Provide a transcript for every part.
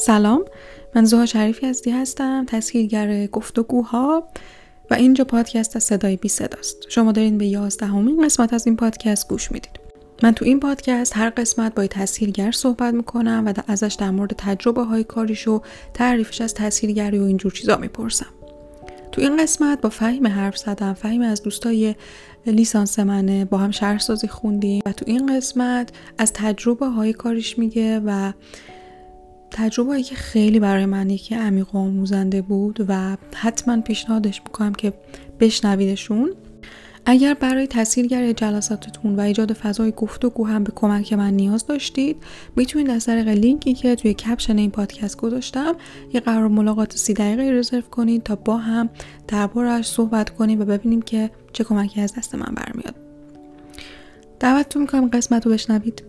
سلام من زوها شریفی هستی هستم تسهیلگر گفتگوها و اینجا پادکست از صدای بی صداست شما دارین به یازدهمین قسمت از این پادکست گوش می‌دید. من تو این پادکست هر قسمت با تسهیلگر صحبت می‌کنم و ازش در مورد تجربه های کاریش و تعریفش از تسهیلگری و اینجور چیزا می‌پرسم. تو این قسمت با فهیم حرف زدم فهیم از دوستای لیسانس منه با هم شهرسازی خوندیم و تو این قسمت از تجربه های کاریش میگه و تجربه که خیلی برای من یکی عمیق و آموزنده بود و حتما پیشنهادش می‌کنم که بشنویدشون. اگر برای تسهیلگر جلساتتون و ایجاد فضای گفتگو هم به کمک من نیاز داشتید می‌تونید از طریق لینکی که توی کپشن این پادکست گذاشتم یه قرار ملاقات سی دقیقه رزرو کنید تا با هم دربارهش صحبت کنیم و ببینیم که چه کمکی از دست من برمیاد. دعوتتون می‌کنم قسمت رو بشنوید.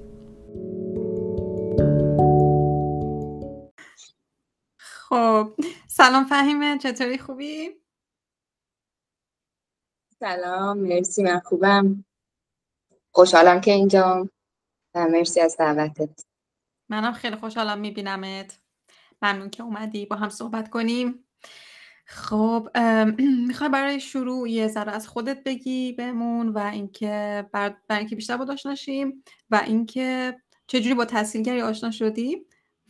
خب سلام فهیمه چطوری؟ خوبی؟ سلام مرسی من خوبم. خوشحالم که اینجا و مرسی از دعوتت. منم خیلی خوشحالم میبینمت. ممنون که اومدی با هم صحبت کنیم. خب می‌خوای برای شروع یه ذره از خودت بگی بهمون و اینکه برای اینکه بیشتر با نشیم و اینکه چجوری با تحصیلگری آشنا شدی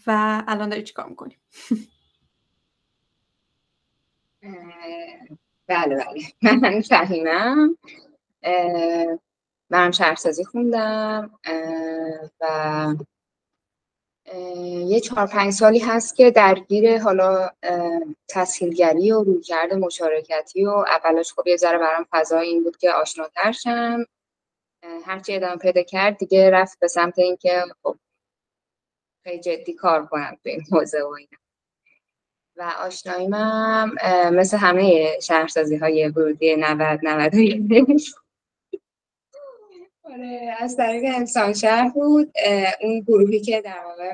و الان داری چیکار می‌کنی؟ بله بله. من فهیمم. منم شهرسازی خوندم. و یه چهار پنج سالی هست که درگیر حالا تسهیلگری و رویکرد مشارکتی و اولش خب یه ذره برام فضا این بود که آشناتر شم. هرچی ادامه پیدا کرد دیگه رفت به سمت اینکه خب خیلی جدی کار کنم به این حوزه و اینا. و آشناییم هم مثل همه شهرسازی های ورودی 90 91 آره از طریق انسان شهر بود. اون گروهی که در واقع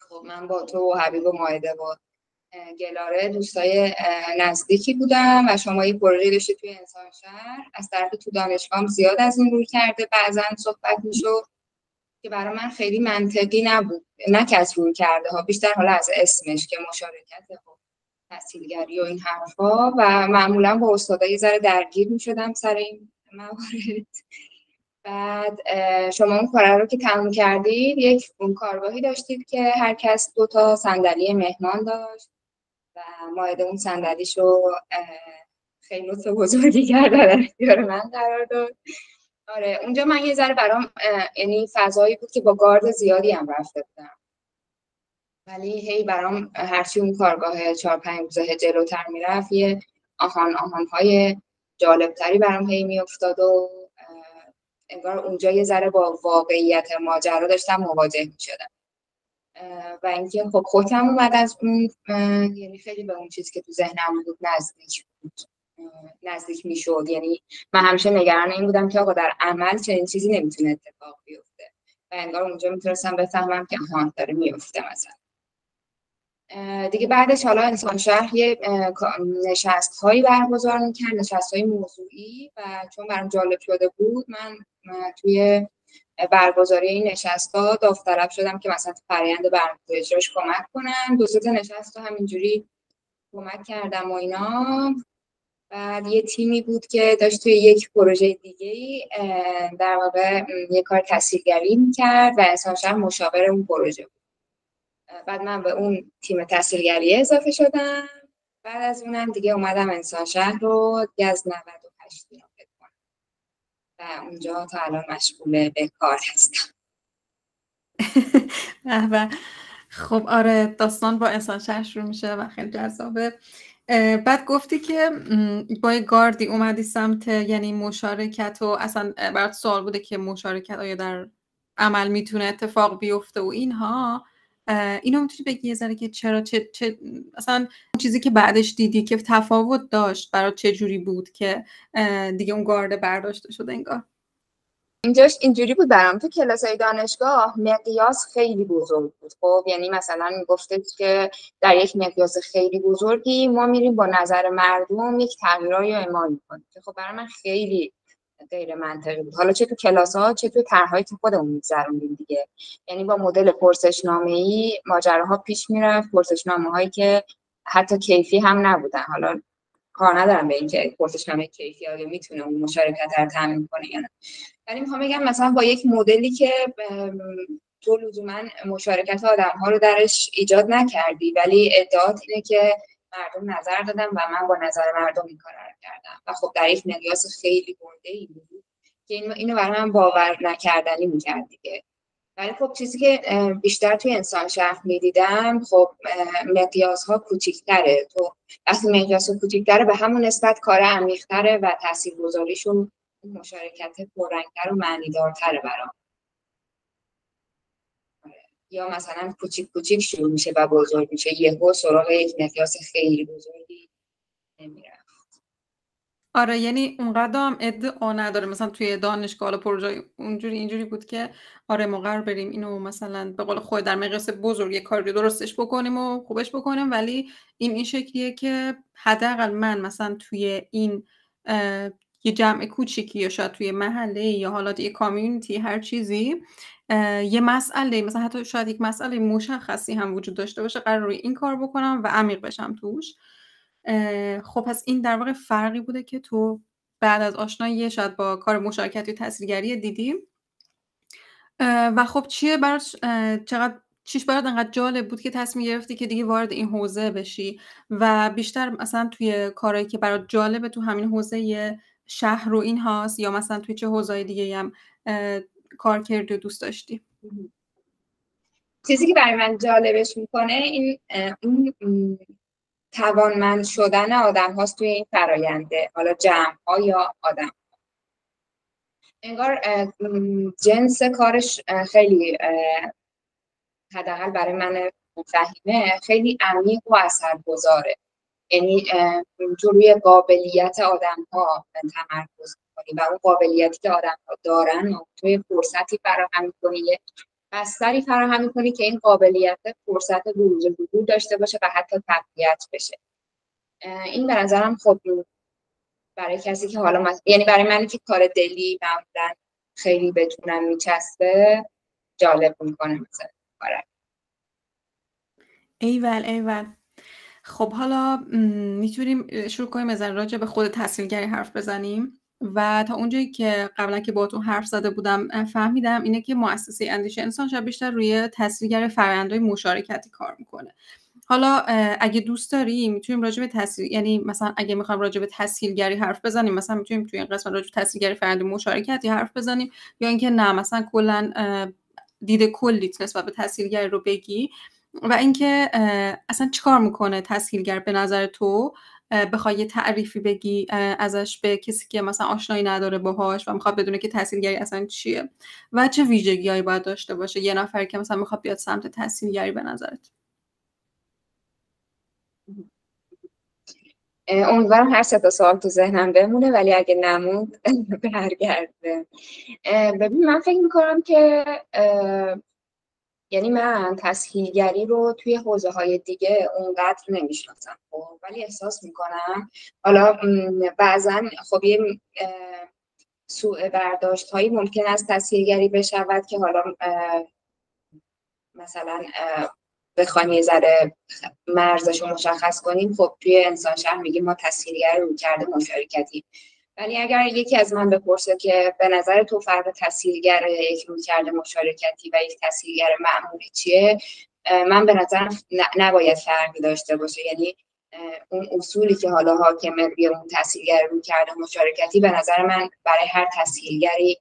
خب من با تو و حبیب و مایده و گلاره دوستای نزدیکی بودم و شما یه پروژه داشتید توی انسان شهر. از طرف تو دانشگاه زیاد از این روی کرده بعضا صحبت می‌شد. که برای من خیلی منطقی نبود. نه که از روی کرده ها بیشتر حالا از اسمش که مشارکت و تحصیلگری و این حرفا و معمولا با استادای ذره درگیر می شدم سر این موارد. بعد شما اون کار رو که تموم کردید یک اون کارگاهی داشتید که هر کس دو تا صندلی مهمان داشت و مایده اون صندلیش رو خیلی لطف بزرگی کرد در من قرار داد. آره اونجا من یه ذره برام یعنی فضایی بود که با گارد زیادی هم رفته بودم. ولی هی برام هرچی اون کارگاه چهار پنج روزه جلوتر می‌رفت یه آهان آهان های جالبتری برام هی میافتاد و انگار اونجا یه ذره با واقعیت ماجرا داشتم مواجه می‌شدم. و اینکه خب خودم اومد از اون یعنی خیلی به اون چیزی که تو ذهنم بود نزدیک بود. نزدیک می‌شد. یعنی من همیشه نگران این بودم که آقا در عمل چنین چیزی نمی‌تونه اتفاق بیفته. و انگار اونجا می‌تونستم بفهمم که آهان داره میفته مثلا. دیگه بعدش حالا انسان شهر یه نشست هایی برگزار می‌کرد نشست های موضوعی. و چون برام جالب شده بود من توی برگزاری این نشست ها داوطلب شدم که مثلا فرآیند برنامه‌ریزیش کمک کنم دو سه نشست همینجوری کمک کردم و اینا. بعد یه تیمی بود که داشت توی یک پروژه دیگه در واقع یه کار تحصیلگری می‌کرد و شهر مشاور اون پروژه بود. بعد من به اون تیم تحصیلگری اضافه شدم. بعد از اونم دیگه اومدم انسان شهر رو دیگه از 98 کنم. و اونجا تا الان مشغول به کار هستم. خب آره داستان با انسان شهر شروع میشه و خیلی جذابه. بعد گفتی که با گاردی اومدی سمت یعنی مشارکت و اصلا برات سوال بوده که مشارکت آیا در عمل می‌تونه اتفاق بیفته و اینها اینو می‌تونی بگی یه ذره که چرا چه, چه اصلا چیزی که بعدش دیدی که تفاوت داشت برات چه جوری بود که دیگه اون گارد برداشته شده انگار؟ اینجاش اینجوری بود برام. تو کلاس های دانشگاه مقیاس خیلی بزرگ بود. خب یعنی مثلا می‌گفته که در یک مقیاس خیلی بزرگی ما میریم با نظر مردم یک تغییرایی رو اعمال می‌کنیم. که خب برای من خیلی غیر منطقی بود. حالا چه تو کلاس ها چه تو طرحهایی که خودمون میگذروندیم دیگه. یعنی با مدل پرسشنامه ای ماجراها پیش می‌رفت. پرسشنامه هایی که حتی کیفی هم نبودن. حالا کار ندارم به اینکه پرسشنامه کیفی آیا می‌تونه اون مشارکت رو تامین کنه یا نه. ولی می‌خوام بگم مثلا با یک مدلی که تو لزوما مشارکت آدم ها رو درش ایجاد نکردی ولی ادعات اینه که مردم نظر دادن و من با نظر مردم این کار رو کردم. و خب در یک مقیاس خیلی گنده ای بود که اینو برای من باور نکردنی می‌کرد دیگه. ولی خب چیزی که بیشتر توی انسان شهر می‌دیدم خب مقیاس ها کوچیکتره. تو وقتی مقیاس ها کوچیکتره به همون نسبت کار عمیقتره و تاثیر گذاریشون مشارکت پررنگتر و معنیدارتره برام. یا مثلا کوچیک کوچیک شروع میشه و بزرگ میشه. یهو سراغ یک مقیاس خیلی بزرگی نمیره آره یعنی اونقدر هم ادعا نداره. مثلا توی دانشگاه پروژه اونجوری اینجوری بود که آره ما قرار بریم اینو مثلا به قول خود در مقیاس بزرگ کاری درستش بکنیم و خوبش بکنیم. ولی این این شکلیه که حداقل من مثلا توی این یه جمع کوچیکی یا شاید توی محله یا حالا یه کامیونیتی هر چیزی یه مسئله مثلا حتی شاید یک مسئله مشخصی هم وجود داشته باشه قرار روی این کار بکنم و عمیق بشم توش. خب پس این در واقع فرقی بوده که تو بعد از آشنایی شاید با کار مشارکتی و تاثیرگری دیدیم و خب چیه برات چقدر چیش برات انقدر جالب بود که تصمیم گرفتی که دیگه وارد این حوزه بشی و بیشتر مثلا توی کارهایی که برات جالبه تو همین حوزه شهر و این هاست یا مثلا توی چه حوزه دیگه هم کار کردی و دوست داشتی؟ چیزی که برای من جالبش می‌کنه این این توانمند شدن آدم هاست توی این فراینده حالا جمع ها یا آدم انگار جنس کارش خیلی حداقل برای من فهیمه خیلی عمیق و اثرگذاره. یعنی تو روی قابلیت آدم ها تمرکز کنی و اون قابلیتی که آدم ها دارن و توی فرصتی فراهم کنی بستری فراهم کنی که این قابلیت فرصت بروز وجود داشته باشه و حتی تقویت بشه. این به نظرم خب برای کسی که حالا یعنی برای منی که کار دلی معمولا خیلی بتونم میچسبه جالب می‌کنه مثلا کاره ایول ایول. خب حالا می‌تونیم شروع کنیم از راجع به خود تحصیلگری حرف بزنیم. و تا اونجایی که قبلا که باهاتون حرف زده بودم فهمیدم اینه که مؤسسه اندیشه انسان شاید بیشتر روی تصویرگر فرآیندهای مشارکتی کار می‌کنه. حالا اگه دوست داری می‌تونیم راجع به تسهیل یعنی مثلا اگه می‌خوام راجع به تسهیلگری حرف بزنیم مثلا می‌تونیم توی این قسمت راجع به تسهیلگری فرآیند مشارکتی حرف بزنیم یا اینکه نه مثلا کلا دید کلیت نسبت به تسهیلگری رو بگی. و اینکه اصلا چیکار می‌کنه تسهیلگر به نظر تو؟ بخوای یه تعریفی بگی ازش به کسی که مثلا آشنایی نداره باهاش و می‌خواد بدونه که تحصیلگری اصلا چیه و چه ویژگیهایی باید داشته باشه. یه نفر که مثلا می‌خواد بیاد سمت تحصیلگری به نظرت. امیدوارم هر سه تا سوال تو ذهنم بمونه ولی اگه نموند برگرده. ببین من فکر می‌کنم که یعنی من تسهیلگری رو توی حوزه های دیگه اونقدر نمی‌شناسم. خب ولی احساس می‌کنم. حالا بعضا خب یه سوء برداشت هایی ممکن است تسهیلگری بشود که حالا مثلا بخوایم یه ذره مرزش رو مشخص کنیم. خب توی انسان شهر میگیم ما تسهیلگر رو کرده مشارکتی ولی اگر یکی از من بپرسه که به نظر تو فرق تسهیلگر یک روی کرده مشارکتی و یک تسهیلگر معمولی چیه من به نظرم نباید فرقی داشته باشه. یعنی اون اصولی که حالا حاکم روی اون تسهیلگر رو کرده مشارکتی به نظر من برای هر تسهیلگری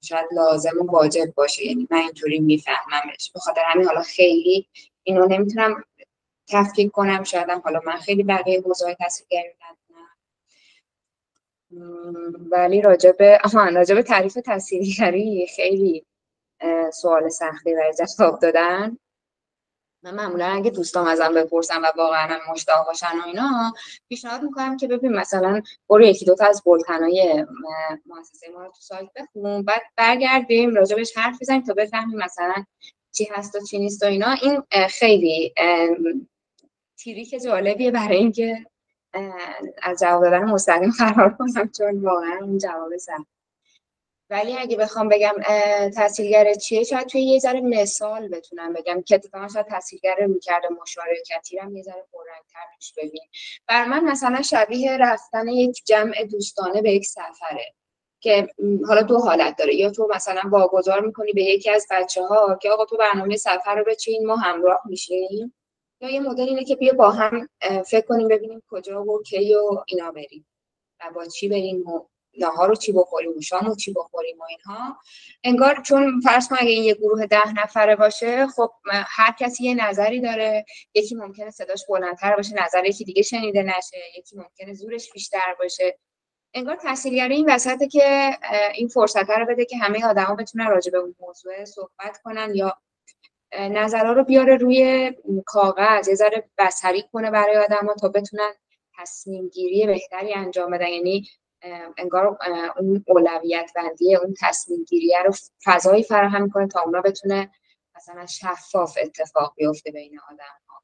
شاید لازم و واجب باشه. یعنی من اینطوری میفهممش. به خاطر همین حالا خیلی اینو نمی‌تونم تفکیک کنم. شاید حالا من خیلی بقیه حوزه تسهیلگری ولی راجب آهان راجب تعریف تحصیلگری خیلی سوال سختی برای جواب دادن. من معمولا اگه دوستام ازم بپرسم و واقعا مشتاق باشن و اینا پیشنهاد می‌کنم که ببین مثلا برو یکی دوتا از بلتنای مؤسسه ما رو تو سایت بخون. بعد برگردیم راجبش حرف بزنیم تا بفهمیم مثلا چی هست و چی نیست و اینا. این خیلی تیریک جالبیه برای اینکه از جواب دادن مستقیم فرار کنم چون واقعا اون جواب سخت ولی اگه بخوام بگم تحصیلگر چیه شاید توی یه ذره مثال بتونم بگم که اتفاقا شاید تحصیلگر رو کرده مشارکتی هم یه ذره پررنگتر پیش ببین بر من مثلا شبیه رفتن یک جمع دوستانه به یک سفره که حالا دو حالت داره. یا تو مثلا واگذار می‌کنی به یکی از بچه ها که آقا تو برنامه سفر رو بچین ما همراه میشیم یه مدل اینه که بیا با هم فکر کنیم ببینیم کجا و کی و اینا بریم. و با چی بریم و نهار رو چی بخوریم و شام رو چی بخوریم و اینها. انگار چون فرض کن اگه این یه گروه ده نفره باشه خب هر کسی یه نظری داره. یکی ممکنه صداش بلندتر باشه نظر یکی دیگه شنیده نشه. یکی ممکنه زورش بیشتر باشه. انگار تحصیلگری این وسطه که این فرصت رو بده که همه آدما بتونن راجع به اون موضوع صحبت کنن یا نظرها رو بیاره روی کاغذ یه ذره بصری کنه برای آدما تا بتونن تصمیم گیری بهتری انجام بدن. یعنی انگار اون اولویت بندی اون تصمیم گیریه رو فضایی فراهم کنه تا اونا بتونه مثلا شفاف اتفاق بیفته بین آدم ها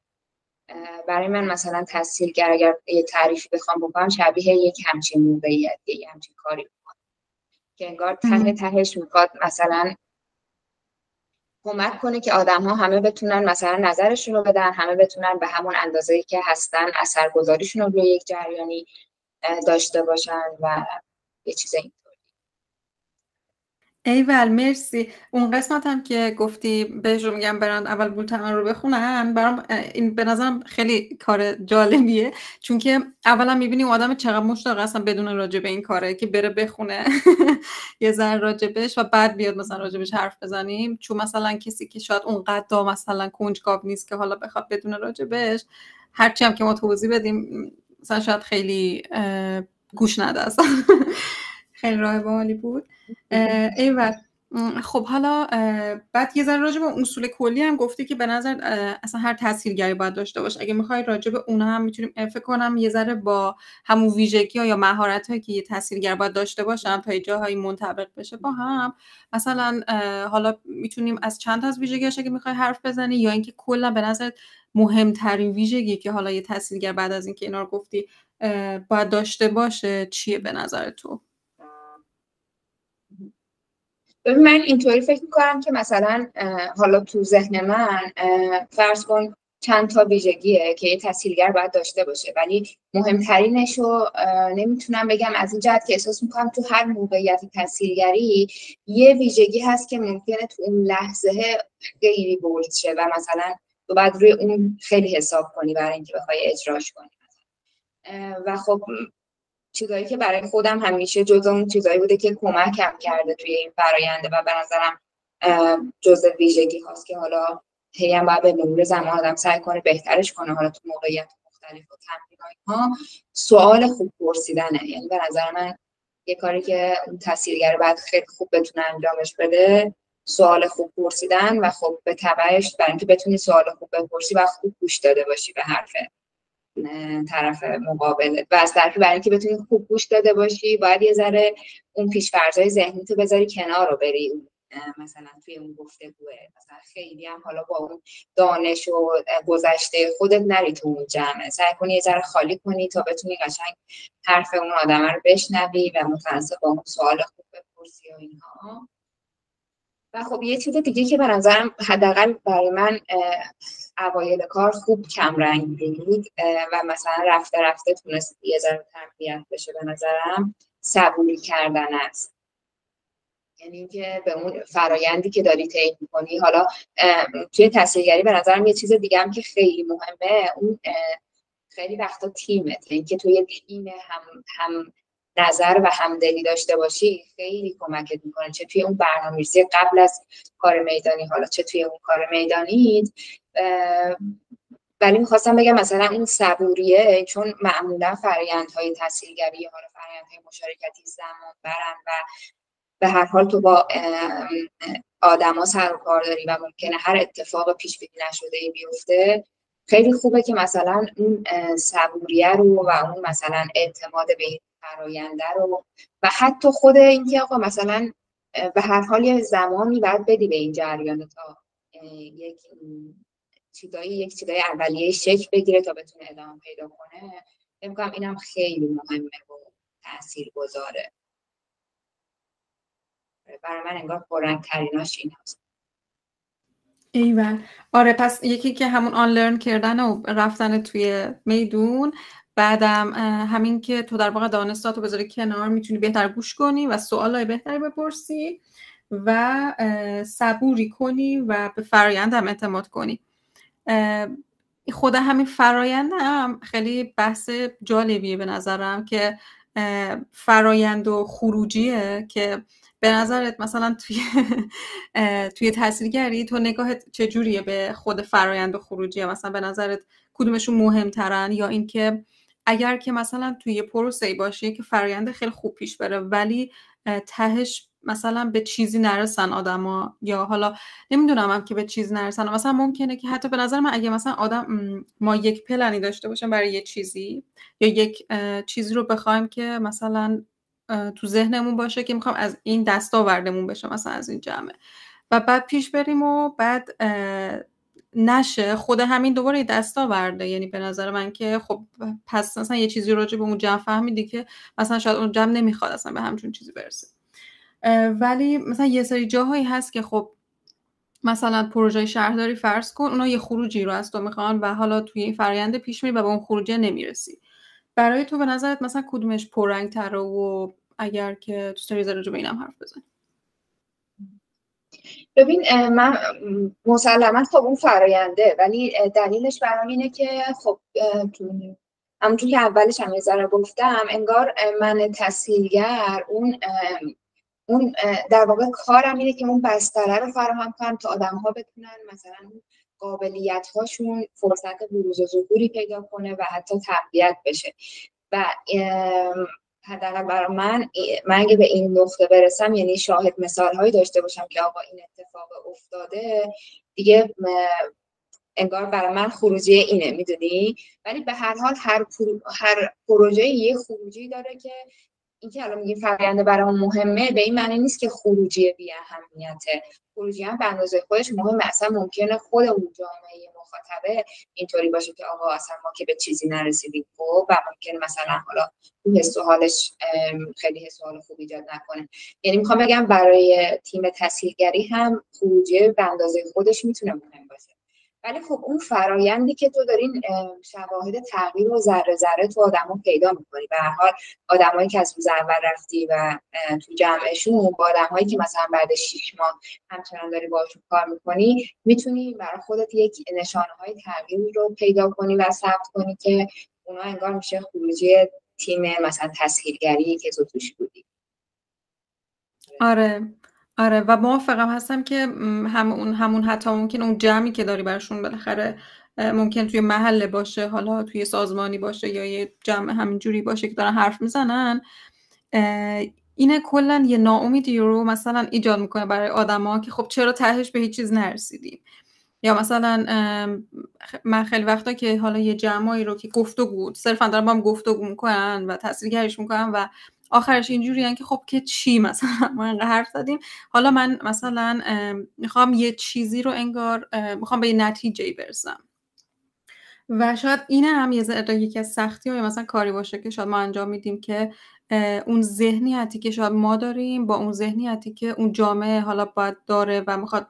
برای من مثلا تحصیلگر اگر یه تعریفی بخوام بکنم شبیه یک همچین موقعیت یه همچین کاری بکنم که انگار ته تهش می‌خواد مثلا کمک کنه که آدم ها همه بتونن مثلا نظرشون رو بدن همه بتونن به همون اندازه که هستن اثرگذاریشون رو روی یک جریانی داشته باشن و یه چیز اینطوری ایول مرسی. اون قسمت هم که گفتی بهش رو میگم برند اول بولتن رو بخونن. برام این به نظرم خیلی کار جالبیه. چون که اولا می‌بینی آدم چقدر مشتاق اصلا بدون راجع به این کاره که بره بخونه. یه ذره راجبش و بعد بیاد مثلا راجبش حرف بزنیم. چون مثلا کسی که شاید اونقدر مثلا کنجکاو نیست که حالا بخواد بدون راجبش هرچی هم که ما توضیح بدیم مثلا شاید خیلی گوش نده خیلی راه باحالی بود. ایول خب حالا بعد یه ذره راجع به اصول کلی هم گفتی که به نظر اصلا هر تاثیرگری باید داشته باشه اگه می‌خوای راجع به اونها هم می‌تونیم فکر کنم یه ذره با همون ویژگی ها یا مهارت هایی که یه تاثیرگر باید داشته باشن تا جاهایی منطبق بشه با هم. مثلا حالا می‌تونیم از چند تا از ویژگیاش اگه می‌خوای حرف بزنی یا اینکه کلا به نظر مهمترین ویژگی که حالا یه تاثیرگر بعد از اینکه اینا رو گفتی باید داشته باشه چیه به نظر تو؟ من اینطوری فکر می‌کنم که مثلا حالا تو ذهن من فرض کن چند تا ویژگیه که یه تحصیلگر باید داشته باشه. ولی مهمترینش رو نمی‌تونم بگم از این جهت که احساس می‌کنم تو هر موقعیت تحصیلگری یه ویژگی هست که ممکنه تو اون لحظه خیلی بولد شه و مثلا تو باید روی اون خیلی حساب کنی برای اینکه بخوای اجراش کنی. و خب چیزایی که برای خودم همیشه جز اون چیزایی بوده که کمکم کرده توی این فراینده و به نظرم جز ویژگی هاست که حالا هی هم باید به مرور زمان آدم سعی کنه بهترش کنه. حالا تو موقعیت مختلف و تمرین ها سوال خوب پرسیدنه. یعنی به نظر من یه کاری که اون تاثیرگر بعد خیلی خوب بتونه انجامش بده سوال خوب پرسیدن و خب به تبعش برای اینکه بتونی سوال خوب بپرسی و خوب گوش داده باشی به حرف طرف مقابل و از طرفی برای اینکه بتونی خوب گوش داده باشی باید یه ذره اون پیشفرضای ذهنی تو بذاری کنار رو بری مثلا توی اون گفتگوه. مثلا خیلی هم حالا با اون دانش و گذشته خودت نری تو اون جمعه سعی کنی یه ذره خالی کنی تا بتونی قشنگ حرف اون آدم رو بشنوی و متناسب با اون سوال خوب بپرسی و اینها. و خب یه چیز دیگه که به نظرم حداقل برای من اوایل کار خوب کم رنگ بود و مثلا رفته رفته تونست یه ذره تقویت بشه به نظرم صبوری کردن است. یعنی اینکه به اون فرایندی که داری طی می‌کنی حالا توی تصویرگری به نظرم یه چیز دیگه هم که خیلی مهمه اون خیلی وقتا تیمت اینکه توی تیم هم هم نظر و همدلی داشته باشی خیلی کمکت می‌کنه. چه توی اون برنامه‌ریزی قبل از کار میدانی حالا چه توی اون کار میدانی ولی می‌خواستم بگم مثلا این صبوریه چون معمولا فرایندهای تحصیلگری حالا فرایندهای مشارکتی زمان برن و به هر حال تو با آدما سر و کار داری و ممکنه هر اتفاق پیش بینی نشده ای بیفته خیلی خوبه که مثلا اون صبوریه رو و اون مثلا اعتماد به این فراینده رو و حتی خود اینکه آقا مثلا به هر حال یه زمانی باید بدی به این جریان تا یک چیزایی یک چیزای اولیه شکل بگیره تا بتونه ادامه پیدا کنه میگم اینم خیلی مهمه و تاثیر گذاره برای من انگار پررنگ تریناش این هست ایول. آره پس یکی که همون آن لرن کردن و رفتن توی میدون بعدم همین که تو در واقع دانستاتو بذاری کنار می‌تونی بهتر گوش کنی و سوالای بهتری بپرسی و صبوری کنی و به فرایند هم اعتماد کنی. خود همین فرایند خیلی بحث جالبیه به نظرم که فرایند و خروجیه که به نظرت مثلا توی توی تاثیرگری تو نگاهت چجوریه به خود فرایند و خروجیه؟ مثلا به نظرت کدومشون مهمترن یا اینکه اگر که مثلا توی پروسه باشه که فرایند خیلی خوب پیش بره ولی تهش مثلا به چیزی نرسن آدما یا حالا نمی‌دونم هم که به چیزی نرسن. مثلا ممکنه که حتی به نظر من اگه مثلا آدم ما یک پلنی داشته باشیم برای یه چیزی یا یک چیزی رو بخوایم که مثلا تو ذهنمون باشه که می‌خوام از این دستاوردمون بشه مثلا از این جمعه و بعد پیش بریم و بعد نشه خود همین دوباره دستاورده یعنی به نظر من که خب پس مثلا یه چیزی راجع به اون جمع فهمیدی که مثلا شاید اون جمع نمی‌خواد اصلا به همچون چیزی برسه. ولی مثلا یه سری جاهایی هست که خب مثلا پروژه شهرداری فرض کن اونا یه خروجی رو از تو می‌خوان و حالا توی این فرآیند پیش میری و به اون خروجی نمی‌رسی. برای تو به نظرت مثلا کدومش پررنگ تره و اگر که دوست داری راجع به اینم حرف بزنی؟ ببین من مسلما خب اون فراینده ولی دلیلش برام اینه که خب همونطور که اولش هم یه گفتم انگار من تسهیلگر اون اون در واقع کارم اینه که اون بستره رو فراهم کنم تا آدم ها بتونن مثلا قابلیت هاشون فرصت بروز و ظهوری پیدا کنه و حتی تقویت بشه. و حداقل برای من من اگه به این نقطه برسم یعنی شاهد مثال هایی داشته باشم که آقا این اتفاق افتاده دیگه انگار برای من خروجی اینه می‌دونی؟ ولی به هر حال هر, هر پروژه یه خروجی داره که اینکه الان میگیم فرآیند برای مهمه به این معنی نیست که خروجی بی اهمیته خروجی هم به اندازه خودش مهمه. اصلا ممکنه خود اون جامعه مخاطبه اینطوری باشه که آقا اصلا ما که به چیزی نرسیدیم. خب و ممکنه مثلا حالا حس و حالش خیلی حس و حال خوب ایجاد نکنه. یعنی می‌خوام بگم برای تیم تسهیلگری هم خروجی به اندازه خودش می‌تونه مهم ولی خب اون فرایندی که تو دارین شواهد تغییر و ذره ذره تو آدما پیدا می‌کنی. به هر حال آدمایی که از روز اول رفتی و تو جمعشون با آدمایی که مثلا بعد 6 ماه همچنان داری باشون کار می‌کنی می‌تونی برای خودت یک نشانه های تغییر رو پیدا کنی و ثبت کنی که اونا انگار میشه خروجی تیم مثلا تسهیلگری که تو توش بودی. آره. آره و موافقم هستم که همون همون حتی ممکن اون جمعی که داری برشون بالاخره ممکن توی محله باشه حالا توی سازمانی باشه یا یه جمع همینجوری باشه که دارن حرف می‌زنن. اینه کلا یه ناامیدی رو مثلا ایجاد می‌کنه برای آدما که خب چرا تهش به هیچ چیز نرسیدیم؟ یا مثلا من خیلی وقتا که حالا یه جمعایی رو که گفتگو صرفا دارم با هم گفتگو می‌کنن و تاثیرگریش می‌کنن و آخرش اینجوری که خب که چی مثلا ما اینقدر حرف زدیم. حالا من مثلا می‌خوام یه چیزی رو انگار می‌خوام به یه نتیجه برسم. و شاید اینه هم یه ذره یکی از سختی های مثلا کاری باشه که شاید ما انجام میدیم که اون ذهنیتی که شاید ما داریم با اون ذهنیتی که اون جامعه حالا باید داره و می‌خواد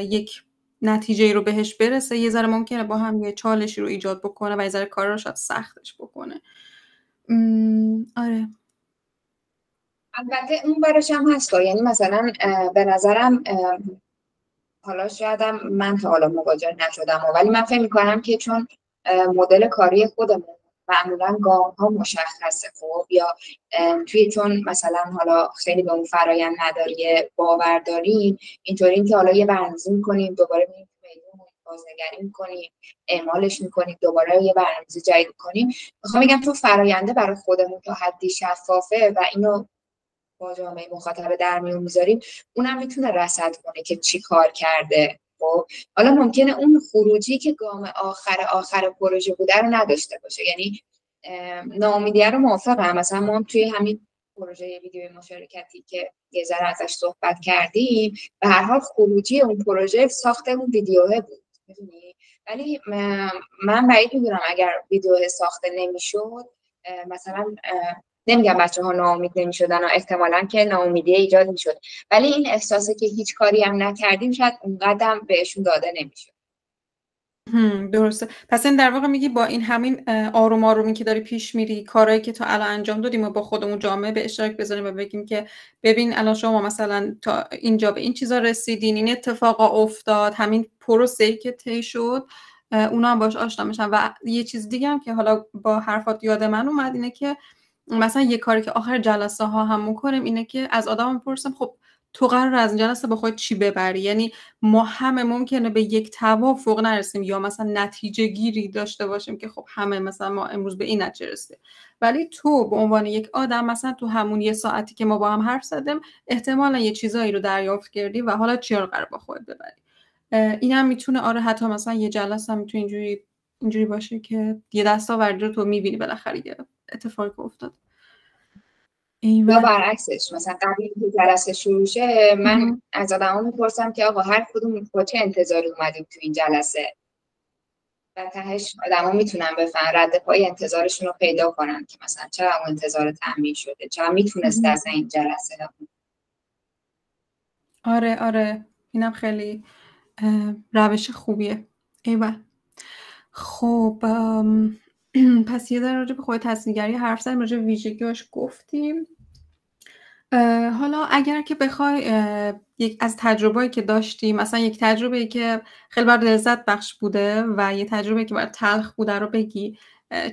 یک نتیجه رو بهش برسه یه ذره ممکنه با هم یه چالشی رو ایجاد بکنه و یه ذره کار رو شاید سختش بکنه. آره. البته اون برش هم هست یعنی مثلا به نظرم حالا شایدم من تا حالا مواجه نشدم ولی من فکر می‌کنم که چون مدل کاری خودمون معمولا گام ها مشخصه خب یا توی چون مثلا حالا خیلی به اون فرایند نداری باور داریم اینطوری که حالا یه برنامه‌ریزی می‌کنیم دوباره میریم بازنگری می‌کنیم اعمالش می‌کنیم دوباره یه برنامه‌ریزی جدید می‌کنیم. می‌خوام بگم تو فراینده برای خودمون تا حدی شفافه و اینو با جامعه مخاطب در میون می‌ذاریم اونم می‌تونه رصد کنه که چی کار کرده. خب حالا ممکنه اون خروجی که گام آخر آخر پروژه بوده رو نداشته باشه. یعنی ناامیدیه رو موافقم. مثلا ما هم توی همین پروژه ویدیو مشارکتی که یه ذره ازش صحبت کردیم به هر حال خروجی اون پروژه ساخت اون ویدیوه بود. ولی من بعید می‌دونم اگر ویدیو ساخته نمی‌شد مثلا نمیگم بچه ها ناامید نمی‌شدن و احتمالا که ناامیدی ایجاد می‌شد. ولی این احساسه که هیچ کاری هم نکردیم شاید اونقدر بهشون داده نمی‌شد. درسته. پس این در واقع میگی با این همین آروم آرومی که داری پیش میری کارهایی که تا الان انجام دادیم و با خودمون جامعه به اشتراک بذاریم و بگیم که ببین الان شما مثلا تا اینجا به این چیزا رسیدین این اتفاقا افتاد همین پروسه که طی شد اونا هم باش آشنا میشن. و یه چیز دیگه هم که حالا با حرفات یاد من اومد اینه که مثلا یه کاری که آخر جلسه ها هم می‌کنیم اینه که از آدم می‌پرسم خب تو قرار از این جلسه با خود چی ببری؟ یعنی ما همه ممکنه به یک توافق نرسیم یا مثلا نتیجه گیری داشته باشیم که خب همه مثلا ما امروز به این نتیجه رسیدیم. ولی تو به عنوان یک آدم مثلا تو همون یه ساعتی که ما با هم حرف زدیم احتمالا یه چیزایی رو دریافت کردی و حالا چی رو قرار با خود ببری؟ این هم می‌تونه آره حتی مثلا یه جلسه هم می‌تونه اینجوری اینجوری باشه که یه دستاوردی رو تو می‌بینی بالاخره یه اتفاقی افتاد. یا برعکسش مثلا قبل که جلسه شروع شه من از آدما می‌پرسم که آقا هر کدوم با چه انتظاری اومدیم تو این جلسه؟ و تهش آدما می‌تونن بفهمن رد پای انتظارشون رو پیدا کنن که مثلا چرا اون انتظار تامین شده؟ چرا می‌تونست از این جلسه آره آره. اینم خیلی روش خوبیه. ایوه خب پس یه در راجع به خود تصمیمگری حرف زدیم راجع ویژگیاش گفتیم. حالا اگر که بخوای یک از تجربه‌ای که داشتی مثلا یک تجربه که خیلی بر لذت بخش بوده و یه تجربه که بر تلخ بوده رو بگی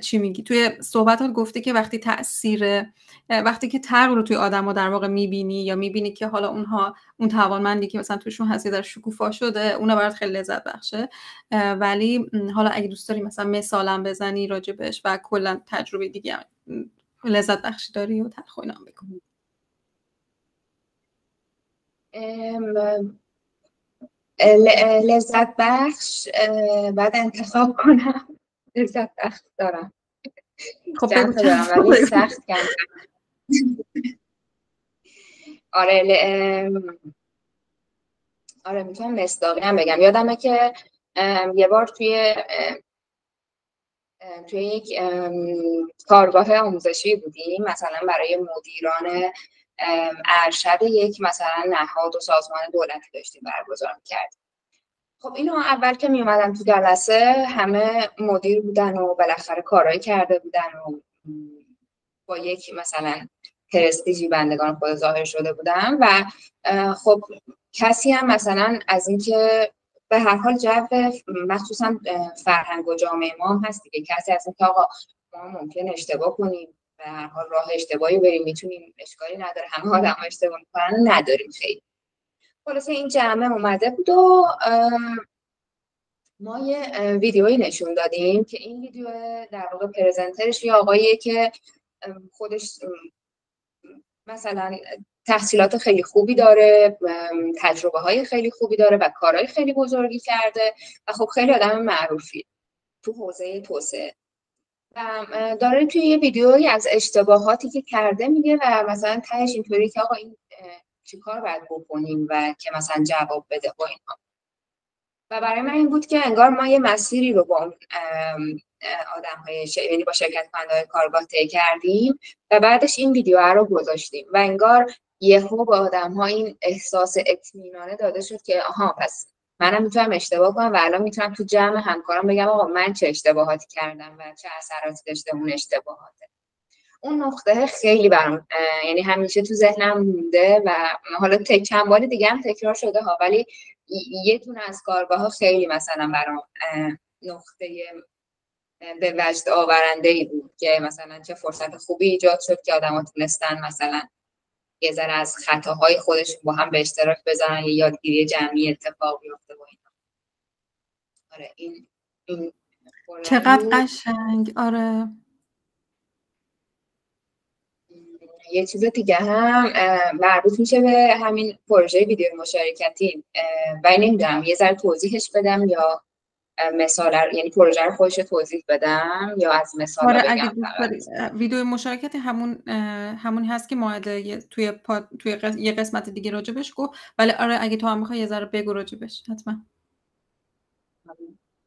چی میگی؟ توی صحبتات گفتی که وقتی تاثیر وقتی که تغییر رو توی آدم رو در واقع می‌بینی یا می‌بینی که حالا اونها اون توانمندی که مثلا توشون هستی در شکوفا شده اونا برات خیلی لذت بخشه. ولی حالا اگه دوست داری مثلا مثالم بزنی راجبش و کلا تجربه دیگه لذت بخشی داری و تلخ اینا بگو لذت بخش بعد انتخاب کنم. لذت بخش دارم. خب دارم ولی سخت آره آره می‌تونم مصداقی هم بگم. یادمه که یه بار توی توی یک کارگاه آموزشی بودیم. مثلا برای مدیران ارشد یک مثلا نهاد و سازمان دولتی داشتیم برگزار کرد خب اینو اول که می اومدن تو جلسه همه مدیر بودن و بالاخره کارایی کرده بودن و با یک مثلا پرستیجی بندگان خود ظاهر شده بودن و خب کسی هم مثلا از اینکه به هر حال جو مخصوصا فرهنگ و جامعه ما هست که کسی از اینکه آقا ما ممکن اشتباه کنیم به هر حال راه اشتباهی بریم می‌تونیم اشکالی نداره همه آدم اشتباه می‌کنن نداریم خیلی. خلاصه این جمعه اومده بود و ما یه ویدیویی نشون دادیم که این ویدیو در واقع پرزنترش یه آقاییه که خودش مثلا تحصیلات خیلی خوبی داره تجربه های خیلی خوبی داره و کارهای خیلی بزرگی کرده و خب خیلی آدم معروفی تو حوزه توسعه. و داره توی یه ویدیویی از اشتباهاتی که کرده میگه و مثلا تهش اینطوری که آقا این چیکار باید بکنیم و که مثلا جواب بده با اینها. و برای من این بود که انگار ما یه مسیری رو با آدم های ش... یعنی با شرکت کننده های کارگاه طی کردیم و بعدش این ویدیو رو گذاشتیم و انگار یهو با آدم ها این احساس اطمینانه داده شد که آها پس منم می‌تونم اشتباه کنم و الان می‌تونم تو جمع همکارم بگم آقا من چه اشتباهاتی کردم و چه اثراتی داشته اون اشتباهاته. اون نقطه خیلی برام یعنی همیشه تو ذهنم مونده و حالا تک چند دیگه هم تکرار شده ها ولی یه تونه از کارگاه ها خیلی مثلا برام نقطه به وجد آورنده ای بود که مثلا چه فرصت خوبی ایجاد شد که آدم تونستن مثلا یه ذره از خطاهای خودشون با هم به اشتراک بذارن یه یادگیری جمعی اتفاق بیفته با اینا آره این چقدر قشنگ آره یه چیز دیگه هم مربوط میشه به همین پروژه ویدیو مشارکتی. و نمی‌دونم یه ذره توضیحش بدم یا مثال یعنی پروژه رو خودش توضیح بدم یا از مثال آره اگه ویدیو مشارکت همون همون هست که ماهده توی توی یه قسمت دیگه راجبش گفت. ولی آره اگه تو هم می‌خوای یه ذره بگو راجبش حتما.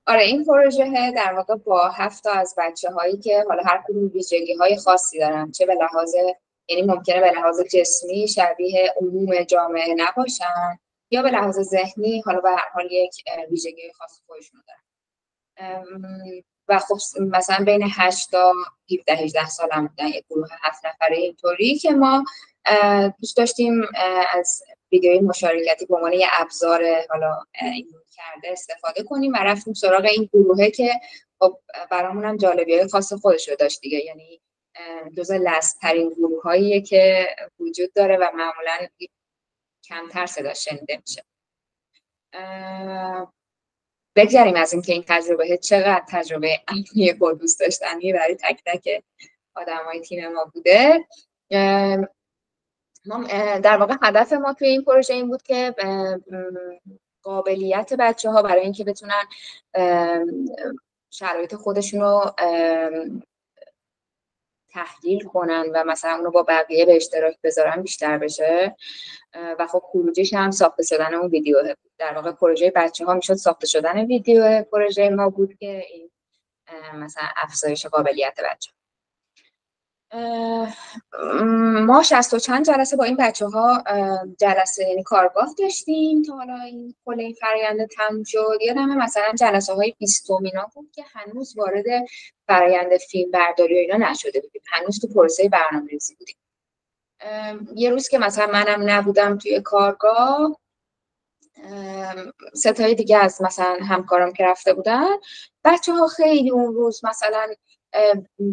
آره این پروژه در واقع با هفت از بچه هایی که حالا هر کدوم ویژگی های خاصی دارن چه به لحاظ یعنی ممکنه به لحاظ جسمی شبیه عموم جامعه نباشن یا به لحاظ ذهنی حالا به هر حال یک ویژگی خاص خودشون دارن. و خب مثلا بین 8 تا 17 18 سال هم بودن یک گروه هفت نفره اینطوری که ما دوست داشتیم از ویدیوی مشارکتی به عنوان یه ابزار حالا این کرده استفاده کنیم و رفتیم سراغ این گروهه که خب برامون هم جالبی های خاص خودش رو داشت دیگه. یعنی جز لسترین گروه هاییه که وجود داره و معمولا کمتر صدا شنیده میشه. بگذاریم از اینکه این تجربه چقدر تجربه امنی با دوست داشتنی برای تک تک آدم های تیم ما بوده. ما در واقع هدف ما توی این پروژه این بود که قابلیت بچه ها برای اینکه بتونن شرایط خودشون رو تحلیل کنن و مثلا اونو با بقیه به اشتراک بذارن بیشتر بشه. و خب خروجش هم ساخته شدن اون ویدیو در واقع پروژه بچه ها می‌شد ساخته شدن ویدیو پروژه ما بود که این مثلا افزایش قابلیت بچه ما شست و چند جلسه با این بچه ها جلسه یعنی کارگاه داشتیم تا حالا این کل این فرایند تم شد. یادم مثلا جلسه های بیستومینا بود که هنوز وارد فرایند فیلم برداری و اینا نشده بودیم. هنوز تو پروسه برنامه ریزی بودیم یه روز که مثلا منم نبودم توی کارگاه ستای دیگه از مثلا همکارم که رفته بودن بچه ها خیلی اون روز مثلا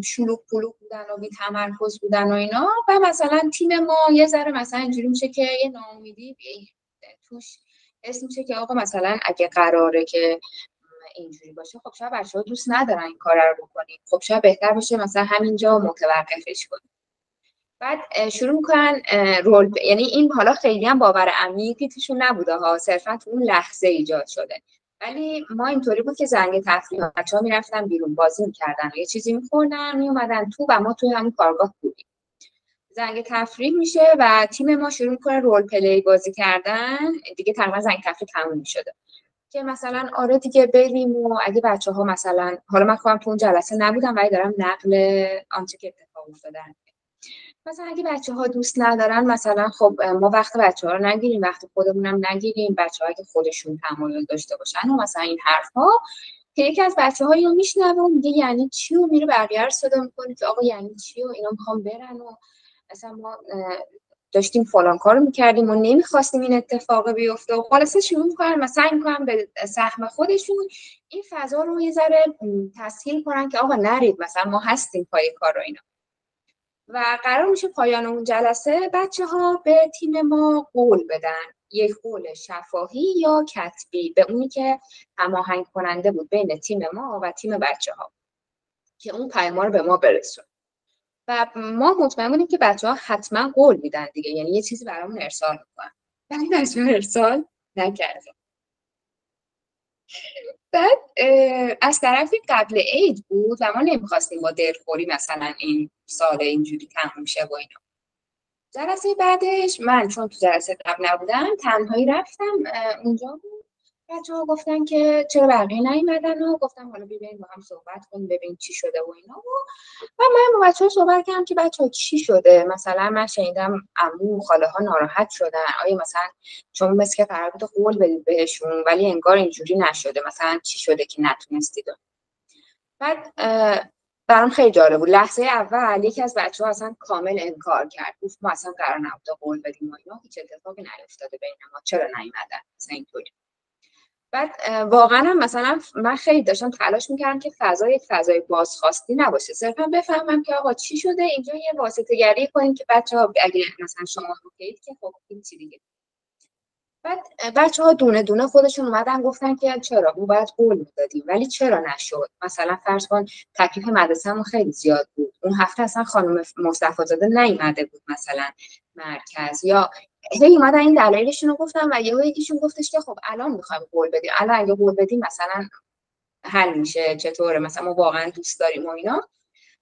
شلوک پلوک بودن و بی تمرکز بودن و اینا. و مثلا تیم ما یه ذره مثلا اینجوری میشه که یه ناامیدی توش اسم میشه که آقا مثلا اگه قراره که اینجوری باشه خب شاید بچه ها دوست ندارن این کار رو بکنیم خب شاید بهتر باشه مثلا همینجا متوقفش کنیم بعد شروع می‌کنن رول یعنی این حالا خیلی هم باور عمیقی توشون نبوده ها. صرفا تو اون لحظه ایجاد شده. ولی ما اینطوری بود که زنگ تفریح بچه ها می‌رفتن بیرون بازی می‌کردن یه چیزی میخوردن میومدن تو و ما توی همین کارگاه بودیم. زنگ تفریح میشه و تیم ما شروع می‌کنه رول پلی بازی کردن. دیگه تقریبا زنگ تفریح تموم می‌شده. که مثلا آره دیگه بریم و اگه بچه ها مثلا حالا من خودم تو اون جلسه نبودم ولی دارم نقل آنچه که اتفاق افتاده مثلا اگه بچه ها دوست ندارن مثلا خب ما وقت بچه ها رو نگیریم وقت خودمونم نگیریم بچه ها که خودشون تمایل داشته باشن و مثلا این حرف ها که یکی از بچه های رو میشنوه و میگه یعنی چی و میره بقیه رو صدا می‌کنه که آقا یعنی چی و اینا می‌خوام برن و مثلا ما داشتیم فلان کارو می‌کردیم و نمی‌خواستیم این اتفاق بیفته و خلاصه شروع می‌کنن مثلا می‌کنن به سهم خودشون این فضا رو یه ذره تسهیل کنن که آقا نرید مثلا ما هستیم پای کار رو اینا. و قرار میشه پایان اون جلسه بچه ها به تیم ما قول بدن. یک قول شفاهی یا کتبی به اونی که هماهنگ کننده بود بین تیم ما و تیم بچه ها که اون پیام رو به ما برسون. و ما مطمئن بودیم که بچه ها حتما قول میدن دیگه یعنی یه چیزی برامون ارسال می‌کنن. ولی بچه ها ارسال نکردن. بعد از طرفی قبل عید بود و ما نمی‌خواستیم با دلخوری مثلا این سال اینجوری تموم شه و اینا. جلسه بعدش من چون تو جلسه قبل نبودم تنهایی رفتم اونجا بود. بچه گفتن که چرا بقیه نیومدن و گفتم حالا ببین با هم صحبت کنیم ببین چی شده و اینا. و, و من با بچه ها صحبت کردم که بچه چی شده؟ مثلا من شنیدم امو خاله ها ناراحت شدن. آیا مثلا چون مثل که قرار بود قول بدید بهشون ولی انگار اینجوری نشده. مثلا چی شده که نتونستید؟ بعد برام خیلی جالب بود. لحظه اول یکی از بچه ها اصلا کامل انکار کرد. گفت ما اصلا قرار نبود قول بدیم و اینا. هیچ اتفاقی نیفتاده بین ما. چرا نیومدن؟ مثلا اینطوری. بعد واقعا مثلا من خیلی داشتم تلاش می‌کردم که فضا یک فضای بازخواستی نباشه. صرفا بفهمم که آقا چی شده اینجا یه واسطه گری کنیم که بچه ها اگه مثلا شما اوکیید که خب این چی دیگه. بعد بچه ها دونه دونه خودشون اومدن گفتن که چرا؟ ما باید قول می‌دادیم. ولی چرا نشد؟ مثلا فرض کن تکلیف مدرسه خیلی زیاد بود. اون هفته اصلا خانم مصطفی زاده نیومده بود مثلا مرکز یا هی اومدن این دلایلشون رو گفتم و یهو یکیشون گفتش که خب الان می‌خوایم قول بدیم. الان اگه قول بدیم مثلا حل میشه چطوره؟ مثلا ما واقعا دوست داریم و اینا.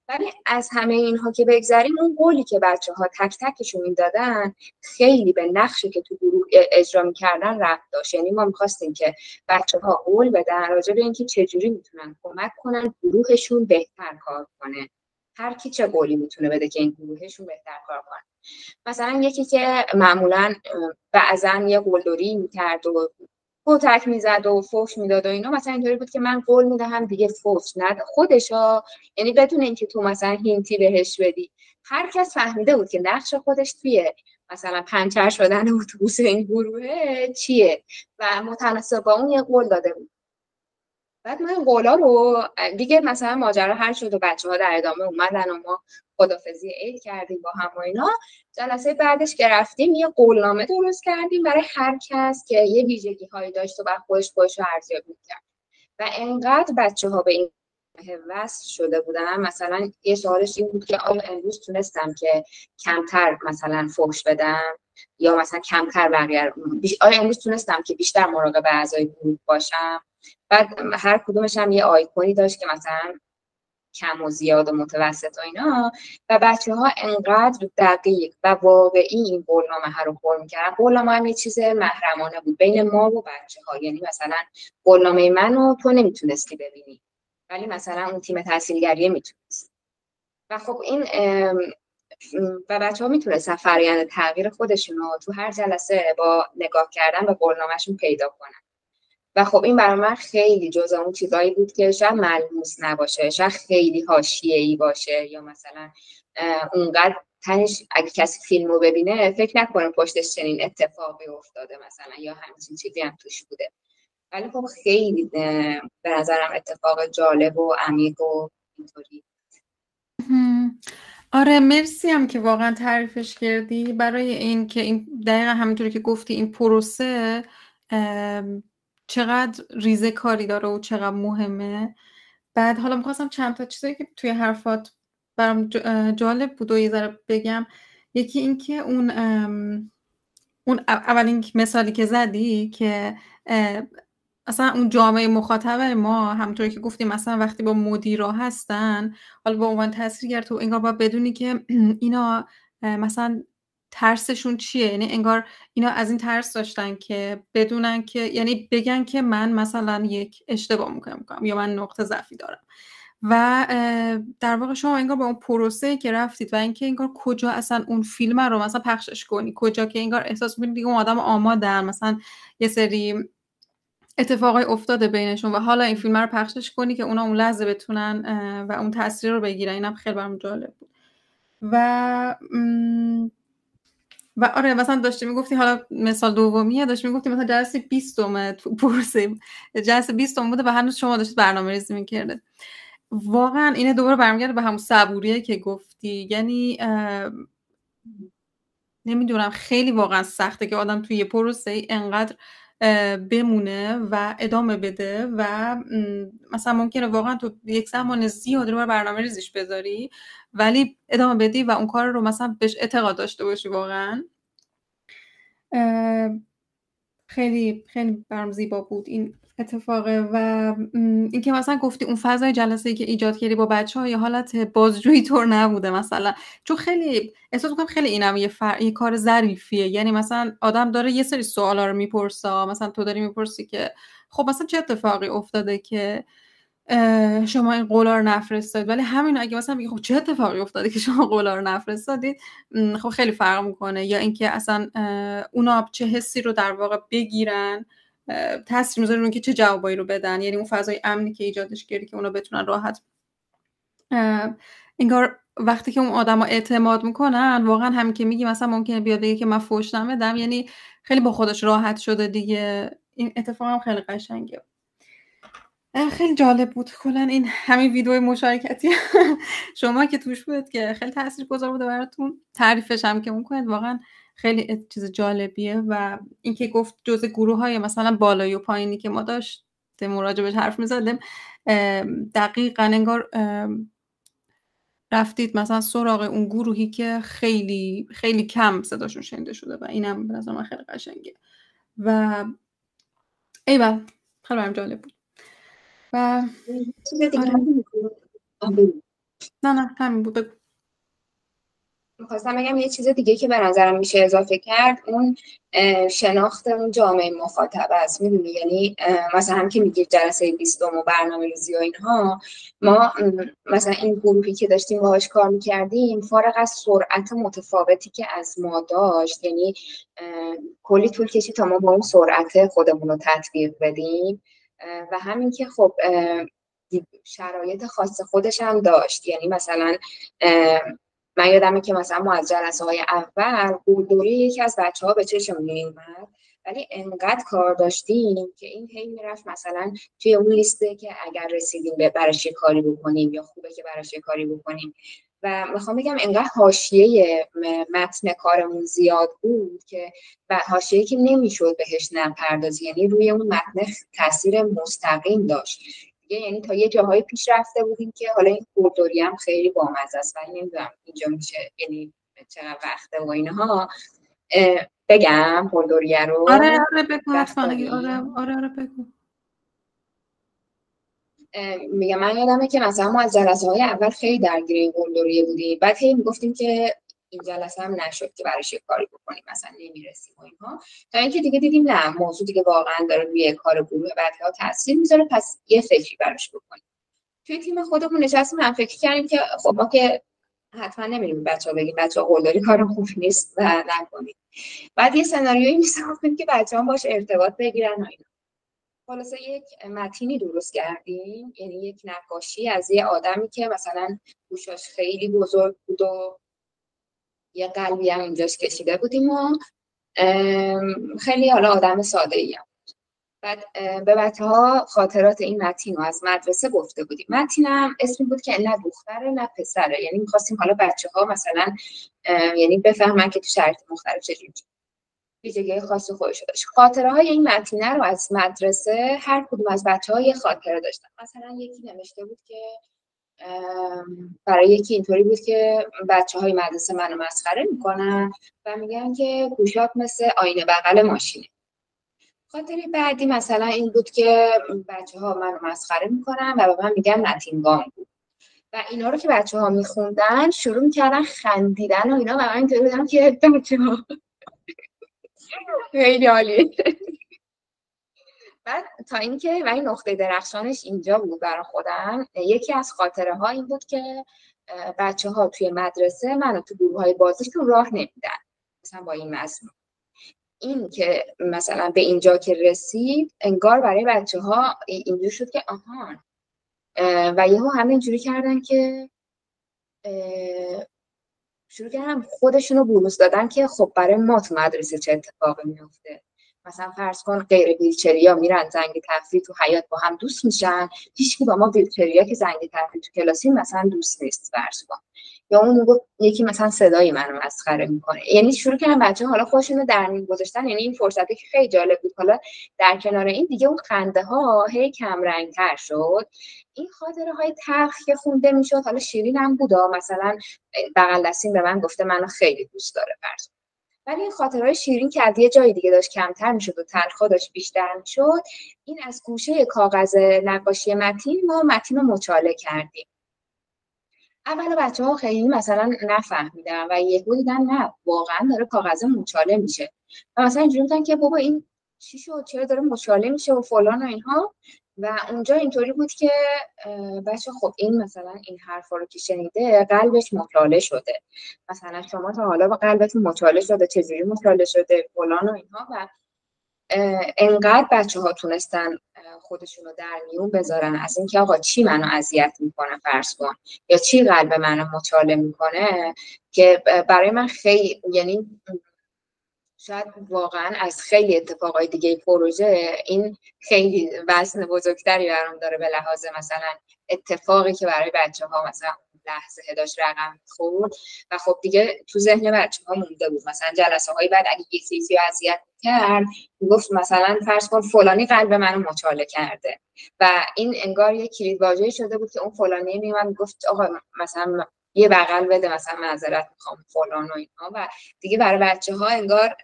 ولی از همه اینها که بگذریم اون قولی که بچه ها تک تکشون می‌دادن خیلی به نقشی که تو گروه اجرا می‌کردن رفت داشت. یعنی ما می‌خواستیم که بچه ها قول بدن راجع به اینکه چجوری می‌تونن کمک کنن گروهشون بهتر کار کنه. هر کی چه قولی می‌تونه بده که این گروهشون بهتر کار کنه مثلا یکی که معمولا بعضا یه قلدری می‌کرد و کتک می‌زد و فوش می‌داد و اینا مثلا اینطوری بود که من قول می‌دهم دیگه فوش نده خودشا یعنی بدون اینکه تو مثلا هینتی بهش بدی. هر کس فهمیده بود که نقش خودش توی مثلا پنچر شدن اتوبوس این گروهه چیه؟ و متناسب با اون یه قول داده بود. بعد من قولا رو دیگه مثلا ماجرا هر شد و بچه ها در ادامه اومدن و ما خدافزی عید کردیم با هم و اینا. جلسه بعدش گرفتیم یه قولنامه درست کردیم برای هر کس که یه ویژگی هایی داشت و بعد خودش خودش رو ارزیابی کرد و انقدر بچه ها به این وصل شده بودن. مثلا یه سوالش این بود که آیا امروز تونستم که کمتر مثلا فوش بدم؟ یا مثلا کمتر بقیه آیا امروز تونستم که بیشتر مراقب اعضای گروه باشم؟ بعد هر کدومش هم یه آیکونی داشت که مثلا کم و زیاد و متوسط و اینا. و بچه ها انقدر دقیق و واقعی این قولنامه ها رو پر می‌کردن. قولنامه هم یه چیز محرمانه بود بین ما و بچه ها یعنی مثلا قولنامه منو تو نمی‌تونستی ببینی ولی مثلا اون تیم تحصیلگری می‌تونست. و خب این و بچه ها می‌تونستن فرایند تغییر خودشون رو تو هر جلسه با نگاه کردن به قولنامهشون پیدا کنن. و خب این برای من خیلی جز اون چیزایی بود که شاید ملموس نباشه شاید خیلی ای باشه یا مثلا اونقدر تنش اگه کسی فیلم رو ببینه فکر نکنه پشتش چنین اتفاقی افتاده مثلا یا همچین چیزی هم توش بوده. ولی خب خیلی به نظرم اتفاق جالب و عمیق و اینطوری. آره مرسی هم که واقعا تعریفش کردی. برای این که این دقیقا همینطوری که گفتی این پروسه چقدر ریزه کاری داره و چقدر مهمه. بعد حالا می‌خواستم چند تا چیزایی که توی حرفات برام جالب بود و یه ذره بگم. یکی اینکه اون اون اولین مثالی که زدی که اصلا اون جامعه مخاطب ما همونطوری که گفتیم مثلا وقتی با مدیرا هستن حالا با عنوان تاثیرگر تو انگار باید بدونی که اینا مثلا ترسشون چیه؟ یعنی انگار اینا از این ترس داشتن که بدونن که یعنی بگن که من مثلا یک اشتباه می‌کنم یا من نقطه ضعفی دارم. و در واقع شما انگار با اون پروسه که رفتید و اینکه انگار کجا اصلا اون فیلم رو مثلا پخشش کنی کجا که انگار احساس می‌کنید دیگه اون آدم آمادن مثلا یه سری اتفاقای افتاده بینشون و حالا این فیلم رو پخشش کنی که اونا اون لحظه بتونن و اون تاثیر رو بگیرن. اینم خیلی برام جالب بود. و و آره مثلا داشتی می‌گفتی حالا مثال دومیه داشتی می‌گفتی مثلا جلسه 20 تو پرسه جلسه 20 بوده و هنوز شما داشتید برنامه ریزی می‌کرده واقعا اینه دوباره برمیگرده به همون صبوریه که گفتی. یعنی نمی‌دونم خیلی واقعا سخته که آدم توی یه پروسه انقدر بمونه و ادامه بده و مثلا ممکنه واقعا تو یک زمان زیادی رو برنامه ریزیش بذاری ولی ادامه بدی و اون کار رو مثلا بهش اعتقاد داشته باشی واقعا. خیلی خیلی برام زیبا بود این اتفاقه و اینکه مثلا گفتی اون فضای جلسه ای که ایجاد کردی با بچه ها یه حالت بازجویی طور نبوده مثلا. چون خیلی احساس می‌کنم خیلی اینم یه, فر... یه کار ظریفیه. یعنی مثلا آدم داره یه سری سوالا رو می‌پرسه مثلا تو داری می‌پرسی که خب مثلا چه اتفاقی افتاده که شما این قولا رو نفرستادید ولی همین اگه مثلا میگه خب چه اتفاقی افتاده که شما قولا رو نفرستادید؟ خب خیلی فرق می‌کنه. یا اینکه اصلا اونا چه حسی رو در واقع بگیرن تاثیر می‌ذاره اون که چه جوابایی رو بدن. یعنی اون فضای امنی که ایجادش کردی که اونا بتونن راحت انگار وقتی که اون آدما اعتماد می‌کنن واقعا همین که میگی مثلا ممکنه بیاد بگه که من فوش نمیدم. یعنی خیلی با خودش راحت شده دیگه. این اتفاق هم خیلی قشنگه. خیلی جالب بود. کلا این همین ویدیو مشارکتی شما که توش بود که خیلی تاثیر گذار بوده براتون. تعریفش هم که کنید واقعا خیلی چیز جالبیه و اینکه گفت جزء گروه های مثلا بالایی و پایینی که ما داشت مراجع حرف می‌زدیم دقیقا انگار رفتید مثلا سراغ اون گروهی که خیلی خیلی کم صداشون شنیده شده و اینم به نظر من خیلی قشنگه. و ایول خیلی برم جالب بود. و نه نه همین بود می‌خواستم بگم یه چیز دیگه که به نظرم میشه اضافه کرد اون شناخت اون جامعه مخاطب است. می‌دونی؟ یعنی مثلا هم که میگه جلسه 20 و برنامه ریزی و اینها ما مثلا این گروهی که داشتیم باهاش کار می‌کردیم فارغ از سرعت متفاوتی که از ما داشت یعنی کلی طول کشید تا ما با اون سرعت خودمون رو تطبیق بدیم. و همین که خب شرایط خاص خودش هم داشت. یعنی مثلا من یادمه که مثلا ما از جلسه های اول قولدوری یکی از بچه ها به چشم اومد ولی انقدر کار داشتیم که این هی می‌رفت مثلا توی اون لیسته که اگر رسیدیم به براش کاری بکنیم یا خوبه که براش کاری بکنیم. و می‌خوام بگم انقدر حاشیه متن کارمون زیاد بود که و حاشیه که نمی‌شد بهش نپردازی یعنی روی اون متن تاثیر مستقیم داشت. یعنی تا یه جاهای پیش رفته بودیم که حالا این کوردوری هم خیلی بامزه است. ولی نمی‌دونم اینجا میشه یعنی چقدر وقته و اینها. بگم کوردوریه رو. آره آره بگو آره آره آره بگو. میگم من یادمه که مثلا ما از جلسه های اول خیلی درگیر این بودیم. بعد هی می‌گفتیم که این جلسه هم نشد که براش یه کاری بکنیم مثلا نمی‌رسیم و اینها. تا اینکه دیگه دیدیم نه موضوع دیگه واقعا داره روی کار گروه ها تاثیر می‌ذاره پس یه فکری براش بکنیم. توی تیم خودمون نشستیم هم فکر کردیم که خب ما که حتما نمیریم بچه ها بگیم بچه ها قلدری کار خوب نیست و نکنیم. بعد یه سناریویی میساختیم که بچه ها باش ارتباط بگیرن و اینا. خلاصه یک متینی درست کردیم. یعنی یک نقاشی از یه آدمی که مثلا گوشاش خیلی بزرگ بود و یه قلبی هم اینجاش کشیده بودیم و خیلی حالا آدم ساده ای هم. بعد به بچه ها خاطرات این متین رو از مدرسه گفته بودیم. متینم اسمی بود که نه دختره نه پسره. یعنی می‌خواستیم حالا بچه ها مثلا یعنی بفهمن که تو شرط مختلف چجوری. ویژگی خاص خودش داشت. خاطره های این متینه رو از مدرسه هر کدوم از بچه ها یه خاطره داشتن. مثلا یکی نوشته بود که برای یکی اینطوری بود که بچه های مدرسه منو مسخره می‌کنن و میگن که گوشات مثل آینه بغل ماشینه. خاطری بعدی مثلا این بود که بچه ها منو مسخره می‌کنن و به من میگن نتینگان بود. و اینا رو که بچه ها میخوندن شروع می‌کردن خندیدن و اینا و من اینطوری بودم که خیلی عالی. بعد تا اینکه و این نقطه درخشانش اینجا بود برای خودم یکی از خاطره ها این بود که بچه ها توی مدرسه منو تو گروه های بازیشون راه نمیدن. مثلا با این مضمون. این که مثلا به اینجا که رسید انگار برای بچه ها اینجور شد که آهان. و یهو همه اینجوری کردن که شروع کردن خودشون رو بروز دادن که خب برای ما تو مدرسه چه اتفاقی میفته مثلا فرض کن غیر ویلچریا میرن زنگ تفریح تو حیات با هم دوست میشن. هیچ با ما ویلچریا که زنگ تفریح تو کلاسی مثلا دوست نیست فرض کن. یا اون گفت یکی مثلا صدای منو مسخره می‌کنه. یعنی شروع کردن بچه حالا خودشون رو در گذاشتن یعنی این فرصتی که خیلی جالب بود. حالا در کنار این دیگه اون خنده ها هی کم رنگ تر شد. این خاطره های تلخ که خونده می‌شد حالا شیرین هم بودا مثلا بغل دستین به من گفته منو خیلی دوست داره فرض ولی این خاطرهای شیرین که از یه جای دیگه داشت کمتر می‌شد و تلخا داشت بیشتر می‌شد این از گوشه کاغذ نقاشی متین ما متین رو مچاله کردیم. اول بچه ها خیلی مثلا نفهمیدن و یه دیدن نه واقعا داره کاغذ مچاله میشه. و مثلا اینجوری بودن که بابا این چی شد؟ چرا داره مچاله میشه و فلان و اینها؟ و اونجا اینطوری بود که بچه خب این مثلا این حرفا رو که شنیده قلبش مطالعه شده. مثلا شما تا حالا با قلبتون مطالعه شده چجوری مطالعه شده؟ فلان و اینها. و انقدر بچه ها تونستن خودشون رو در میون بذارن. از اینکه آقا چی منو اذیت می‌کنه فرض کن؟ یا چی قلب منو مطالعه می‌کنه؟ که برای من خیلی یعنی شاید واقعا از خیلی اتفاقای دیگه پروژه این خیلی وزن بزرگتری برام داره به لحاظ مثلا اتفاقی که برای بچه ها مثلا لحظه داشت رقم خورد و خب دیگه تو ذهن بچه ها مونده بود. مثلا جلسه های بعد اگه یه چیزی اذیت کرد گفت مثلا فرض کن فلانی قلب منو مچاله کرده. و این انگار یه کلید واژه شده بود که اون فلانی میومد گفت آقا مثلا یه بغل بده مثلا معذرت می‌خوام فلان و اینها و دیگه برای بچه ها انگار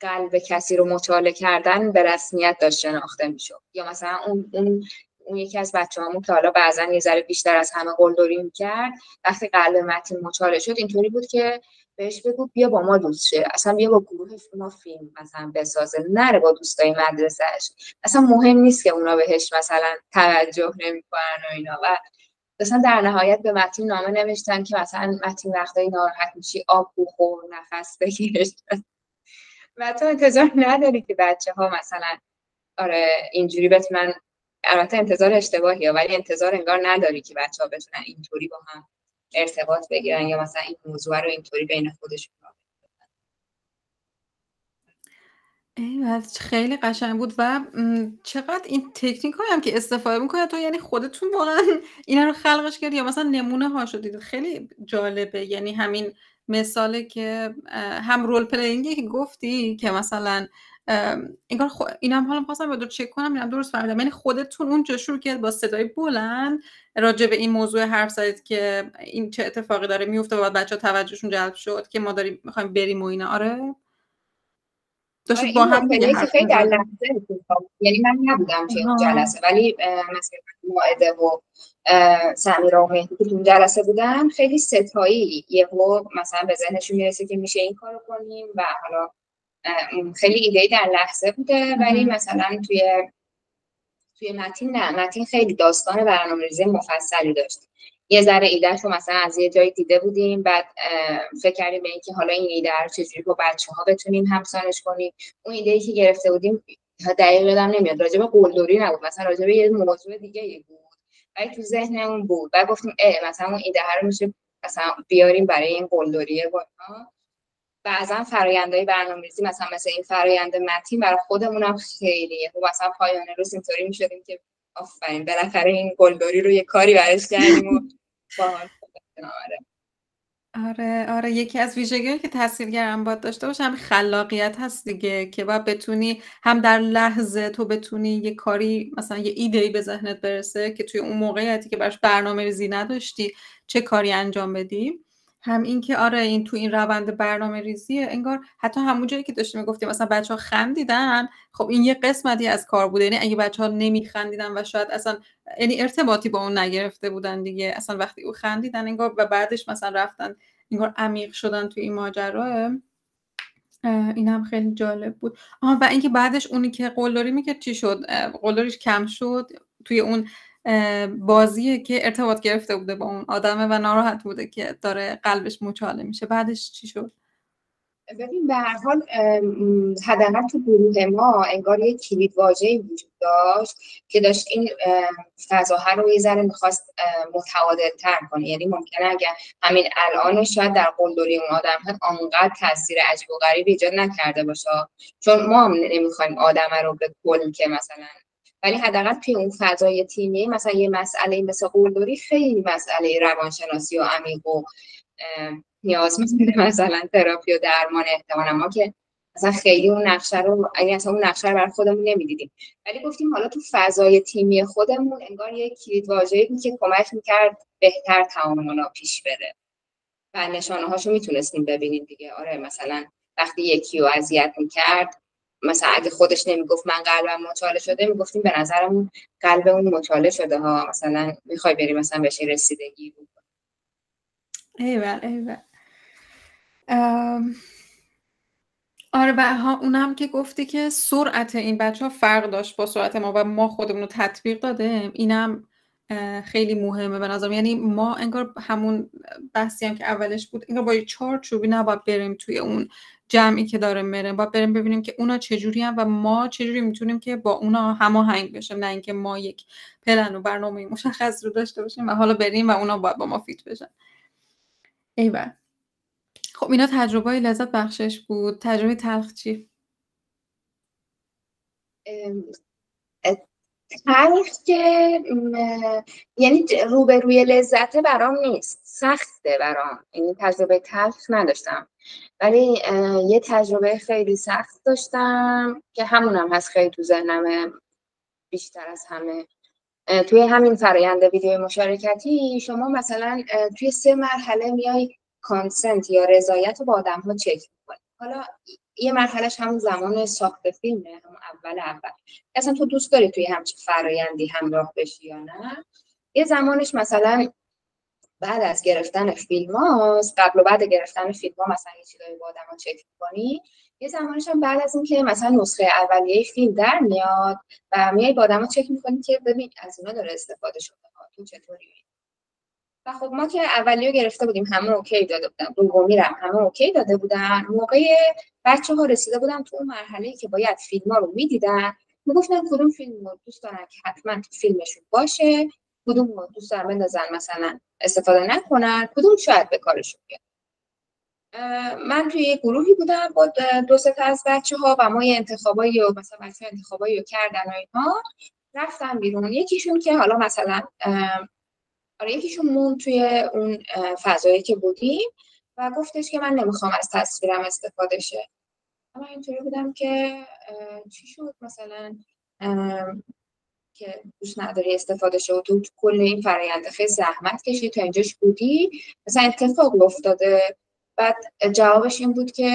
قلب کسی رو مطالعه کردن به رسمیت داشت شناخته می‌شد. یا مثلا اون, اون اون یکی از بچه همون که حالا بعضا یه ذره بیشتر از همه قلدری می‌کرد وقتی قلب متین مچاله شد اینطوری بود که بهش بگو بیا با ما دوست شه. اصلا بیا با گروه ما فیلم مثلا بسازه. نره با دوستای مدرسهش اصلا مهم نیست که اونا بهش مثلا توجه نمی‌کنن و اینا. و مثلا در نهایت به متین نامه نوشتن که مثلا متین وقتایی ناراحت میشی آب بخور نفس بگیرش و تو انتظار نداری که بچه ها مثلا آره اینجوری بتونن البته انتظار اشتباهیه ولی انتظار انگار نداری که بچه ها بتونن اینطوری با هم ارتباط بگیرن یا مثلا این موضوع رو اینطوری بین خودشون خیلی قشنگ بود و چقدر این تکنیک هم که استفاده می‌کنه تو یعنی خودتون واقعا اینا رو خلقش کردی یا مثلا نمونه ها شدید؟ خیلی جالبه. یعنی همین مثاله که هم رول پلینگی که گفتی که مثلا انگار خو... اینم حالا می‌خواستم به دو چک کنم اینم درست فهمیدم. یعنی خودتون اون شروع کرد با صدای بلند راجع به این موضوع حرف زدید که این چه اتفاقی داره میفته و بعد بچه توجهشون جلب شد که ما داریم می‌خوایم بریم و اینا. آره. داشتید با هم خیلی در لحظه یعنی من نبودم توی اون جلسه ولی مثلا ماعده و سمیرا و مهدی که تو جلسه بودن خیلی ستایی یهو مثلا به ذهنشون می‌رسه که میشه این کارو کنیم و حالا خیلی ایده در لحظه بوده ولی مثلا توی توی متین نه. متین خیلی داستان برنامه‌ریزی مفصلی داشت. یه ذره ایدهش رو مثلا از یه جایی دیده بودیم بعد فکر کردیم به اینکه حالا این ایده رو چجوری با بچه ها بتونیم همسانش کنیم. اون ایده ای که گرفته بودیم دقیق یادم نمیاد. راجع به قلدری نبود. مثلا راجع به یه موضوع دیگه بود. ولی تو ذهنمون بود. بعد گفتیم اه مثلا اون ایده رو میشه مثلا بیاریم برای این قلدریه با بعضا فرایندهای برنامه‌ریزی مثلا مثل این فرایند متین برای خودمونم خیلیه. خب مثلا پایان روز اینطوری می‌شدیم که آفرین بالاخره این گلدوری رو یه کاری برش کردیم و باحال آره. آره یکی از ویژگی که تاثیرگرم باید داشته باشه هم خلاقیت هست دیگه که باید بتونی هم در لحظه تو بتونی یه کاری مثلا یه ایده به ذهنت برسه که توی اون موقعیتی که براش برنامه ریزی نداشتی چه کاری انجام بدی. هم این که آره این تو این روند برنامه ریزیه انگار حتی همون جایی که داشتیم می‌گفتیم مثلا بچه ها خندیدن خب این یه قسمتی از کار بوده. یعنی اگه بچه ها نمیخندیدن و شاید اصلا یعنی ارتباطی با اون نگرفته بودن دیگه اصلا وقتی او خندیدن انگار و بعدش مثلا رفتن انگار عمیق شدن تو این ماجرا این هم خیلی جالب بود. آها و اینکه بعدش اونی که قلدری می‌کرد چی شد؟ قلدریش کم شد توی اون بازیه که ارتباط گرفته بوده با اون آدمه و ناراحت بوده که داره قلبش مچاله میشه. بعدش چی شد؟ ببین به هر حال حداقل تو گروه ما انگار یه کلید واژه‌ای وجود داشت که داشت این فضاها رو یه ذره می‌خواست متعادل تر کنه. یعنی ممکنه اگر همین الان شاید در قلدری اون آدم ها آنقدر تاثیر عجیب و غریب ایجاد نکرده باشه. چون ما هم نمی‌خوایم آدم رو به کل که مثلا ولی حداقل توی اون فضای تیمی مثلا یه مسئله مثل قلدری خیلی مسئله روانشناسی و عمیق و نیاز مثلا تراپی و درمان احتمالا. ما که مثلا خیلی اون نقشه رو اگه اصلا اون نقشه رو برای خودمون نمی‌دیدیم. ولی گفتیم حالا تو فضای تیمی خودمون انگار یک کلید واژه‌ای بود که کمک می‌کرد بهتر تعامل پیش بره. و نشانه هاشو می‌تونستیم ببینیم دیگه. آره مثلا وقتی یکی رو اذیت می‌کرد مثلا اگه خودش نمی‌گفت من قلبم مچاله شده می‌گفتیم به نظرمون قلب اون مچاله شده ها. مثلا می‌خوای بری مثلا بهش رسیدگی بود ایول ایول. آره و ها اونم که گفتی که سرعت این بچه ها فرق داشت با سرعت ما و ما خودمون رو تطبیق دادیم اینم خیلی مهمه به نظرم. یعنی ما انگار همون بحثی هم که اولش بود انگار با یه چوبی نباید بریم توی اون جمعی که داره میره. باید بریم ببینیم که اونا چجوری هم و ما چجوری می‌تونیم که با اونا هماهنگ بشیم. نه اینکه ما یک پلن و برنامه مشخص رو داشته باشیم و حالا بریم و اونا باید با ما فیت بشن. ایول. خب اینا تجربه لذت بخشش بود. تجربه تلخ چی؟ تلخ که یعنی روبروی لذت برام نیست. سخته برام. یعنی تجربه تلخ نداشتم. ولی یه تجربه خیلی سخت داشتم که همونم هست خیلی تو ذهنمه بیشتر از همه. توی همین فرایند ویدیو مشارکتی شما مثلا توی سه مرحله میای کانسنت یا رضایت رو با آدم ها چک حالا یه مرحلهش همون زمان ساخت فیلمه همون اول اول. اصلا تو دوست داری توی همچین فرایندی همراه بشی یا نه؟ یه زمانش مثلا بعد از گرفتن فیلم هاست قبل و بعد گرفتن فیلم ها مثلا یه چیزایی با آدم چک کنی یه زمانش هم بعد از اینکه مثلا نسخه اولیه فیلم در میاد و میای با آدم چک می‌کنی که ببین از اینا داره استفاده شده تو چطوری؟ و خب ما که اولی رو گرفته بودیم همه OK داده بودن. دومی هم همه OK داده بودن. موقع بچه ها رسیده بودن تو اون مرحله که باید فیلم ها رو می‌دیدن. می‌گفتن کدوم فیلم رو دوست دارن که حتما تو فیلمشون باشه کدوم رو دوست دارن بندازن مثلا استفاده نکنن کدوم شاید به کارشون بیاد. من توی یه گروهی بودم با دو سه از بچه ها و ما یه انتخابایی و مثلا بچه انتخابایی رو کردن و اینها رفتم بیرون. یکیشون که حالا مثلا آره یکیشون مون توی اون فضایی که بودیم و گفتش که من نمی‌خوام از تصویرم استفاده شه. اما اینطوری بودم که چی شد مثلا که دوست نداری استفاده شد تو کل این فرایند خیلی زحمت کشید تا اینجاش بودی؟ مثلا اتفاق افتاده. بعد جوابش این بود که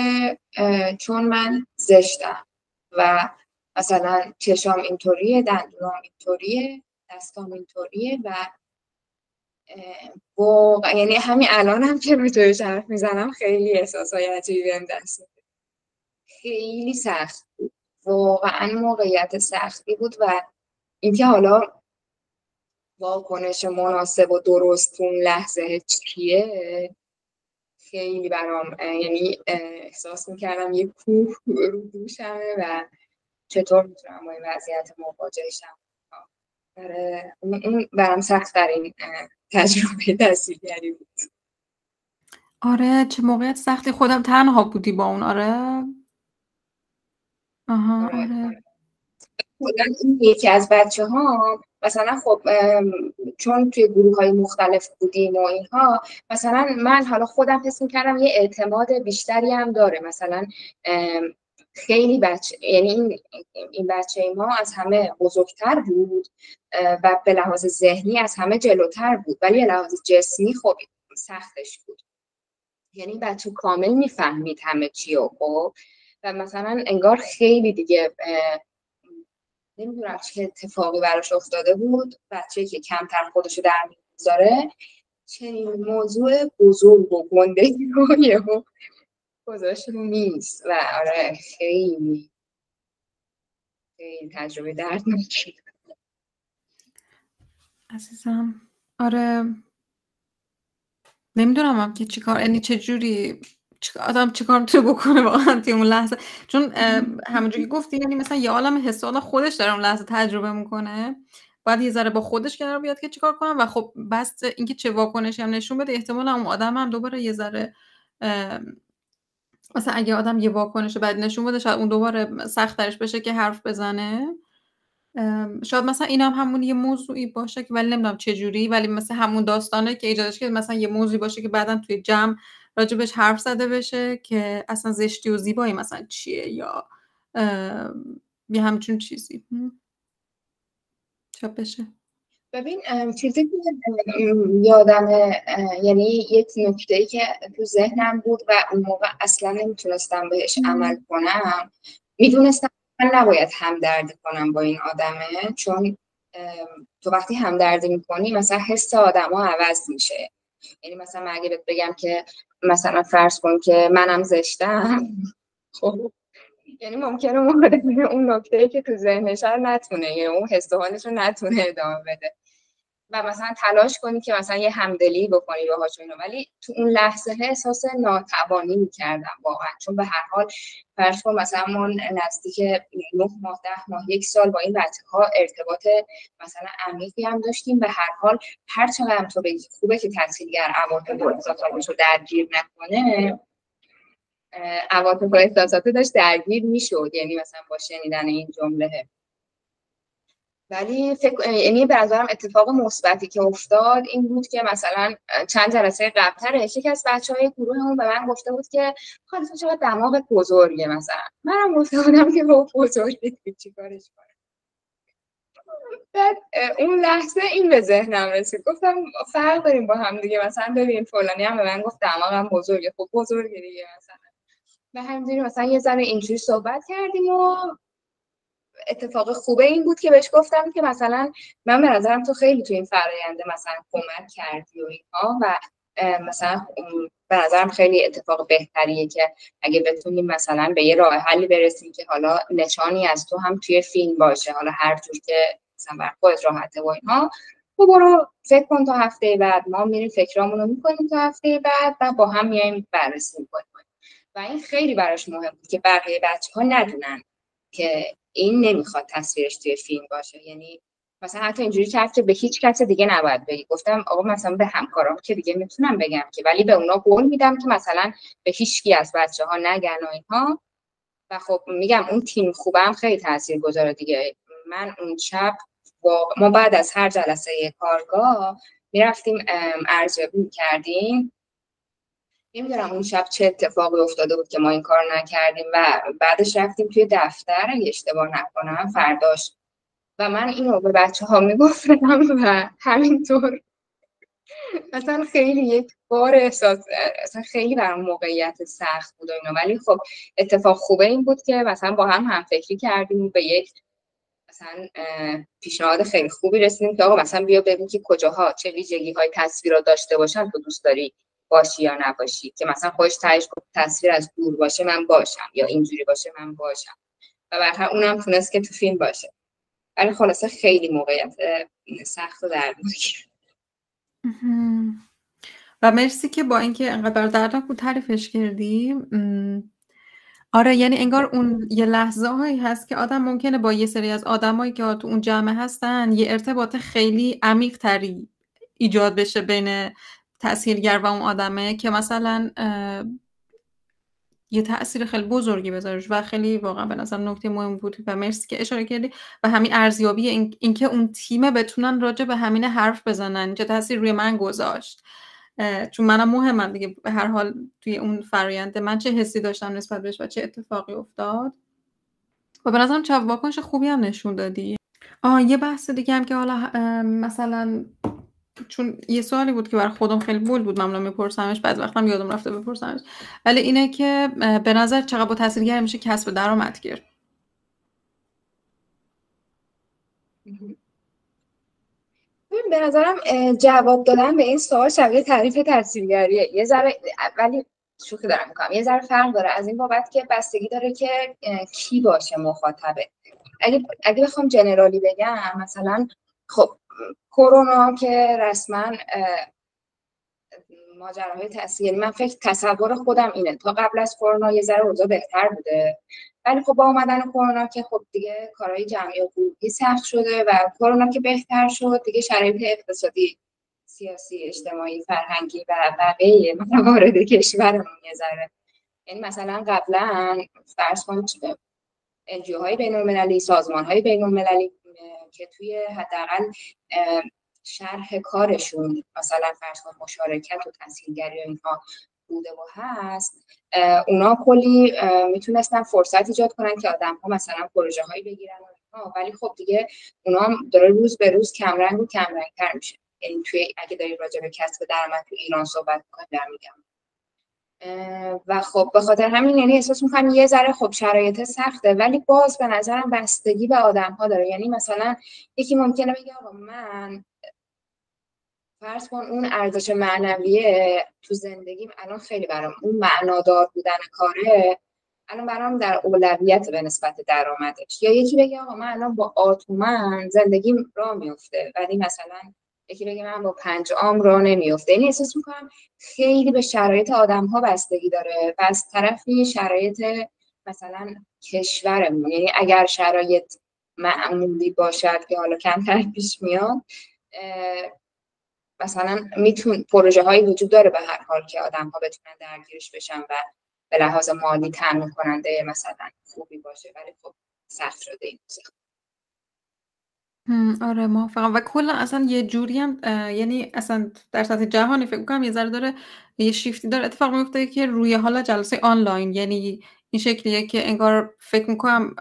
چون من زشتم و مثلا چشام اینطوریه دندونام اینطوریه دستام اینطوریه و واقعا یعنی همین الان هم که به حرف می‌زنم خیلی احساس های عجیبی هم دست خیلی سخت واقعا موقعیت سختی بود و اینکه حالا واکنش مناسب و درست اون لحظه چیه خیلی برام یعنی احساس می‌کردم یه کوه رو دوشمه و چطور می‌تونم با این وضعیت مواجه شم. برام سخت این تجربه تحصیلگری بود. آره چه موقعیت سختی خودم تنها بودی با اون آره. آها آره, آره. یکی از بچه ها مثلا خب چون توی گروه های مختلف بودیم و اینها مثلا من حالا خودم حس کردم یه اعتماد بیشتری هم داره. مثلا خیلی بچه یعنی این, این بچه ما از همه بزرگتر بود و به لحاظ ذهنی از همه جلوتر بود ولی به لحاظ جسمی خب سختش بود. یعنی بچه کامل می‌فهمید همه چی و خب و مثلا انگار خیلی دیگه نمی‌دونم چه اتفاقی براش افتاده بود. بچه که کمتر خودشو در می‌ذاره چنین موضوع بزرگ و گنده رو گذاشت رو نیست و آره خیلی خیلی تجربه دردناکی عزیزم آره. نمی‌دونم که چیکار یعنی چه جوری آدم چیکار می‌تونه بکنه واقعا توی اون لحظه؟ چون همونجوری که گفتی یعنی مثلا یه عالم حس خودش داره اون لحظه تجربه می‌کنه. باید یه ذره با خودش کنار بیاد که چیکار کنم و خب بس اینکه چه واکنشی هم نشون بده احتمال اون آدم هم دوباره یه ذره مثلا اگه آدم یه واکنش بد نشون بده شاید اون دوباره سخت ترش بشه که حرف بزنه. شاید مثلا این هم همون یه موضوعی باشه که ولی نمی‌دونم چه جوری ولی مثلا همون داستانه که ایجادش که مثلا یه موضوعی باشه که بعدا توی جمع راجبش حرف زده بشه که اصلا زشتی و زیبایی مثلا چیه یا یه همچون چیزی. چاپ بشه. ببین چیزی که یادم یعنی یک نکته ای که تو ذهنم بود و اون موقع اصلا نمی‌تونستم بهش عمل کنم می‌دونستم من نباید همدردی کنم با این آدمه چون تو وقتی همدردی می‌کنی مثلا حس آدما عوض میشه. یعنی مثلا من اگه بهت بگم که مثلا فرض کن که منم زشتم خب یعنی ممکنه مورد اون نکته ای که تو ذهنش نتونه یعنی اون حس رو نتونه ادامه بده. و مثلا تلاش کنی که مثلا یه همدلی بکنی باهاش اینو ولی تو اون لحظه احساس ناتوانی می‌کردم واقعا. چون به هر حال فرض کن مثلا ما نزدیک نه ماه ده ماه یک سال با این بچه ها ارتباط مثلا عمیقی هم داشتیم. به هر حال هر چقدر هم تو بگی خوبه که تحصیلگر عواطف و احساساتش رو درگیر نکنه عواطف و احساسات داشت درگیر می‌شد. یعنی مثلا با شنیدن این جمله. ولی فکر یعنی به نظرم اتفاق مثبتی که افتاد این بود که مثلا چند جلسه قبلترش یکی از بچه های گروهمون به من گفته بود که خالی تو چقدر دماغ بزرگه مثلا. منم گفته بودم که با بزرگه چیکارش کنم. بعد اون لحظه این به ذهنم رسید. گفتم فرق داریم با هم دیگه مثلا ببین فلانی هم به من گفت دماغم بزرگه. خب بزرگه دیگه مثلا. و همینجوری مثلا یه ذره اینجوری صحبت کردیم و اتفاق خوبه این بود که بهش گفتم که مثلا من به نظرم تو خیلی تو این فراینده مثلا کمک کردی و اینها و مثلا به نظرم خیلی اتفاق بهتریه که اگه بتونیم مثلا به یه راه حلی برسیم که حالا نشانی از تو هم توی فیلم باشه حالا هر جور که مثلا بر خودت راحته و اینها تو برو فکر کن تا هفته بعد ما میریم فکرامون رو می‌کنیم تا هفته بعد و با هم میایم بررسی می‌کنیم. و این خیلی براش مهم بود که بقیه بچه ها ندونن که این نمی‌خواد تصویرش توی فیلم باشه. یعنی مثلا حتی اینجوری کرد که به هیچ کس دیگه نباید بگی. گفتم آقا مثلا به همکارام که دیگه می‌تونم بگم که ولی به اونا قول میدم که مثلا به هیچ کی از بچه ها نگن و اینها. و خب میگم اون تیم خوبم خیلی تاثیر گذاره دیگه. من اون شب ما بعد از هر جلسه کارگاه می‌رفتیم ارزیابی می‌کردیم. نمی‌دونم اون شب چه اتفاقی افتاده بود که ما این کار نکردیم و بعدش رفتیم توی دفتر اگه اشتباه نکنم فرداش. و من اینو به بچه ها می‌گفتم و همینطور. مثلا خیلی یک بار احساس اصلا خیلی برام موقعیت سخت بود و اینو ولی خب اتفاق خوبه این بود که مثلا با هم هم فکری کردیم به یک مثلا پیشنهاد خیلی خوبی رسیدیم که آقا مثلا بیا ببین که کجاها چه ویژگی های تصویر داشته باشن تو دوست داری باشی یا نباشی که مثلا تایش تصویر از دور باشه من باشم یا اینجوری باشه من باشم. و بعد اونم تونست که تو فیلم باشه. ولی خلاصه خیلی موقعیت سخت و دردناکی و مرسی که با اینکه انقدر دردناک بود تعریفش کردی آره یعنی انگار اون یه لحظه هایی هست که آدم ممکنه با یه سری از آدمایی که تو اون جمعه هستن یه ارتباط خیلی عمیق تری ایجاد بشه بین تاثیرگر و اون آدمه که مثلا یه تاثیر خیلی بزرگی بذارش و خیلی واقعا به نظر نکته مهم بود و مرسی که اشاره کردی و همین ارزیابی این اینکه اون تیم بتونن راجع به همین حرف بزنن چه تاثیر روی من گذاشت. چون منم مهمم دیگه به هر حال توی اون فرایند من چه حسی داشتم نسبت بهش و چه اتفاقی افتاد. و به نظرم چه واکنش خوبی هم نشون دادی. آه یه بحث دیگه هم که حالا مثلا چون یه سوالی بود که برای خودم خیلی بول بود معمولا میپرسمش. بعض وقتم یادم رفته بپرسمش. ولی اینه که به نظر چقدر با تاثیرگر میشه کسب درآمد کرد به نظرم جواب دادن به این سوال شبیه تعریف تاثیرگریه. یه ذره ولی شوخی دارم می‌کنم. یه ذره فرق داره. از این بابت که بستگی داره که کی باشه مخاطبه. اگه اگه بخوام جنرالی بگم مثلا خب کرونا که رسما ماجراهای تاثیر یعنی من فکر تصور خودم اینه. تا قبل از کرونا یه ذره اوضاع بهتر بوده. ولی خب با اومدن کرونا که خب دیگه کارهای جمعی و گروهی سخت شده و کرونا که بهتر شد دیگه شرایط اقتصادی سیاسی اجتماعی فرهنگی و بقیه موارد کشورمون یه ذره. یعنی مثلا قبلا فرض کنید های بین المللی سازمان بین المللی که توی حداقل شرح کارشون مثلا فرض کن مشارکت و تحصیلگری و اینها بوده و هست اونا کلی می‌تونستن فرصت ایجاد کنن که آدم ها مثلا پروژه هایی بگیرن و ولی خب دیگه اونا داره روز به روز کمرنگ و کمرنگ تر میشه. یعنی توی اگه داری راجع به کسب درآمد تو ایران صحبت کنی در میگم و خب به خاطر همین یعنی احساس می‌کنم یه ذره خب شرایط سخته ولی باز به نظرم بستگی به آدم ها داره. یعنی مثلا یکی ممکنه بگه آقا من فرض کن اون ارزش معنویه تو زندگیم الان خیلی برام اون معنادار بودن کاره الان برام در اولویت به نسبت درآمدش. یا یکی بگه آقا من الان با آتومن زندگیم را میفته ولی مثلا یکی بگه من با پنج عام را نمیفته این احساس می‌کنم خیلی به شرایط آدم ها بستگی داره و از طرفی شرایط مثلا کشورمون. یعنی اگر شرایط معمولی باشد که حالا کمتر پیش میاد مثلا میتون پروژه هایی وجود داره به هر حال که آدم ها بتونن درگیرش بشن و به لحاظ مالی تامین کننده مثلا خوبی باشه. ولی خب سخت شده این آره موافقم. و کلا اصلا یه جوری هم یعنی اصلا در سطح جهانی فکر کنم یه ذره داره یه شیفتی داره. اتفاق میفته که روی حالا جلسه آنلاین. یعنی این شکلیه که انگار فکر می‌کنم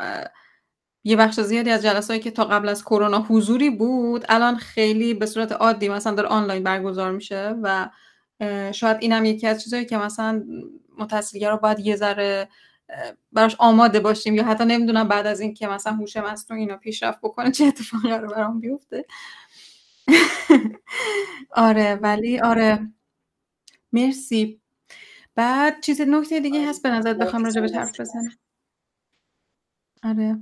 یه بخش زیادی از جلسه‌ای که تا قبل از کرونا حضوری بود الان خیلی به صورت عادی مثلا داره آنلاین برگزار میشه و شاید اینم یکی از چیزایی که مثلا متحصیلگرا باید یه ذره براش آماده باشیم یا حتی نمی‌دونم بعد از این که مثلا هوش مصنوع اینا پیشرفت بکنه چه اتفاقی رو برام بیفته. آره ولی آره. مرسی. بعد چیز نکته دیگه هست به نظر بخوام راجع به حرف بزنم؟ آره.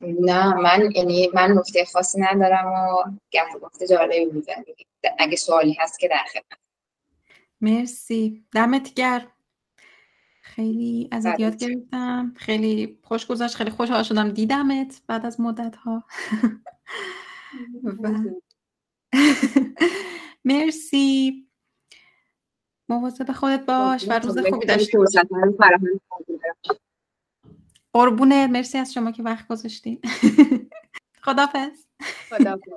نه من یعنی من نکته خاصی ندارم و گفت گفته جالبی بوده اگه سوالی هست که در خدمت مرسی. دمت گرم. خیلی ازت یاد گرفتم. خیلی خوش گذشت. خیلی خوشحال شدم دیدمت بعد از مدت ها مرسی. مواظب خودت باش و روز خوبی داشته باش قربونه مرسی از شما که وقت گذاشتین. خدافز خدافز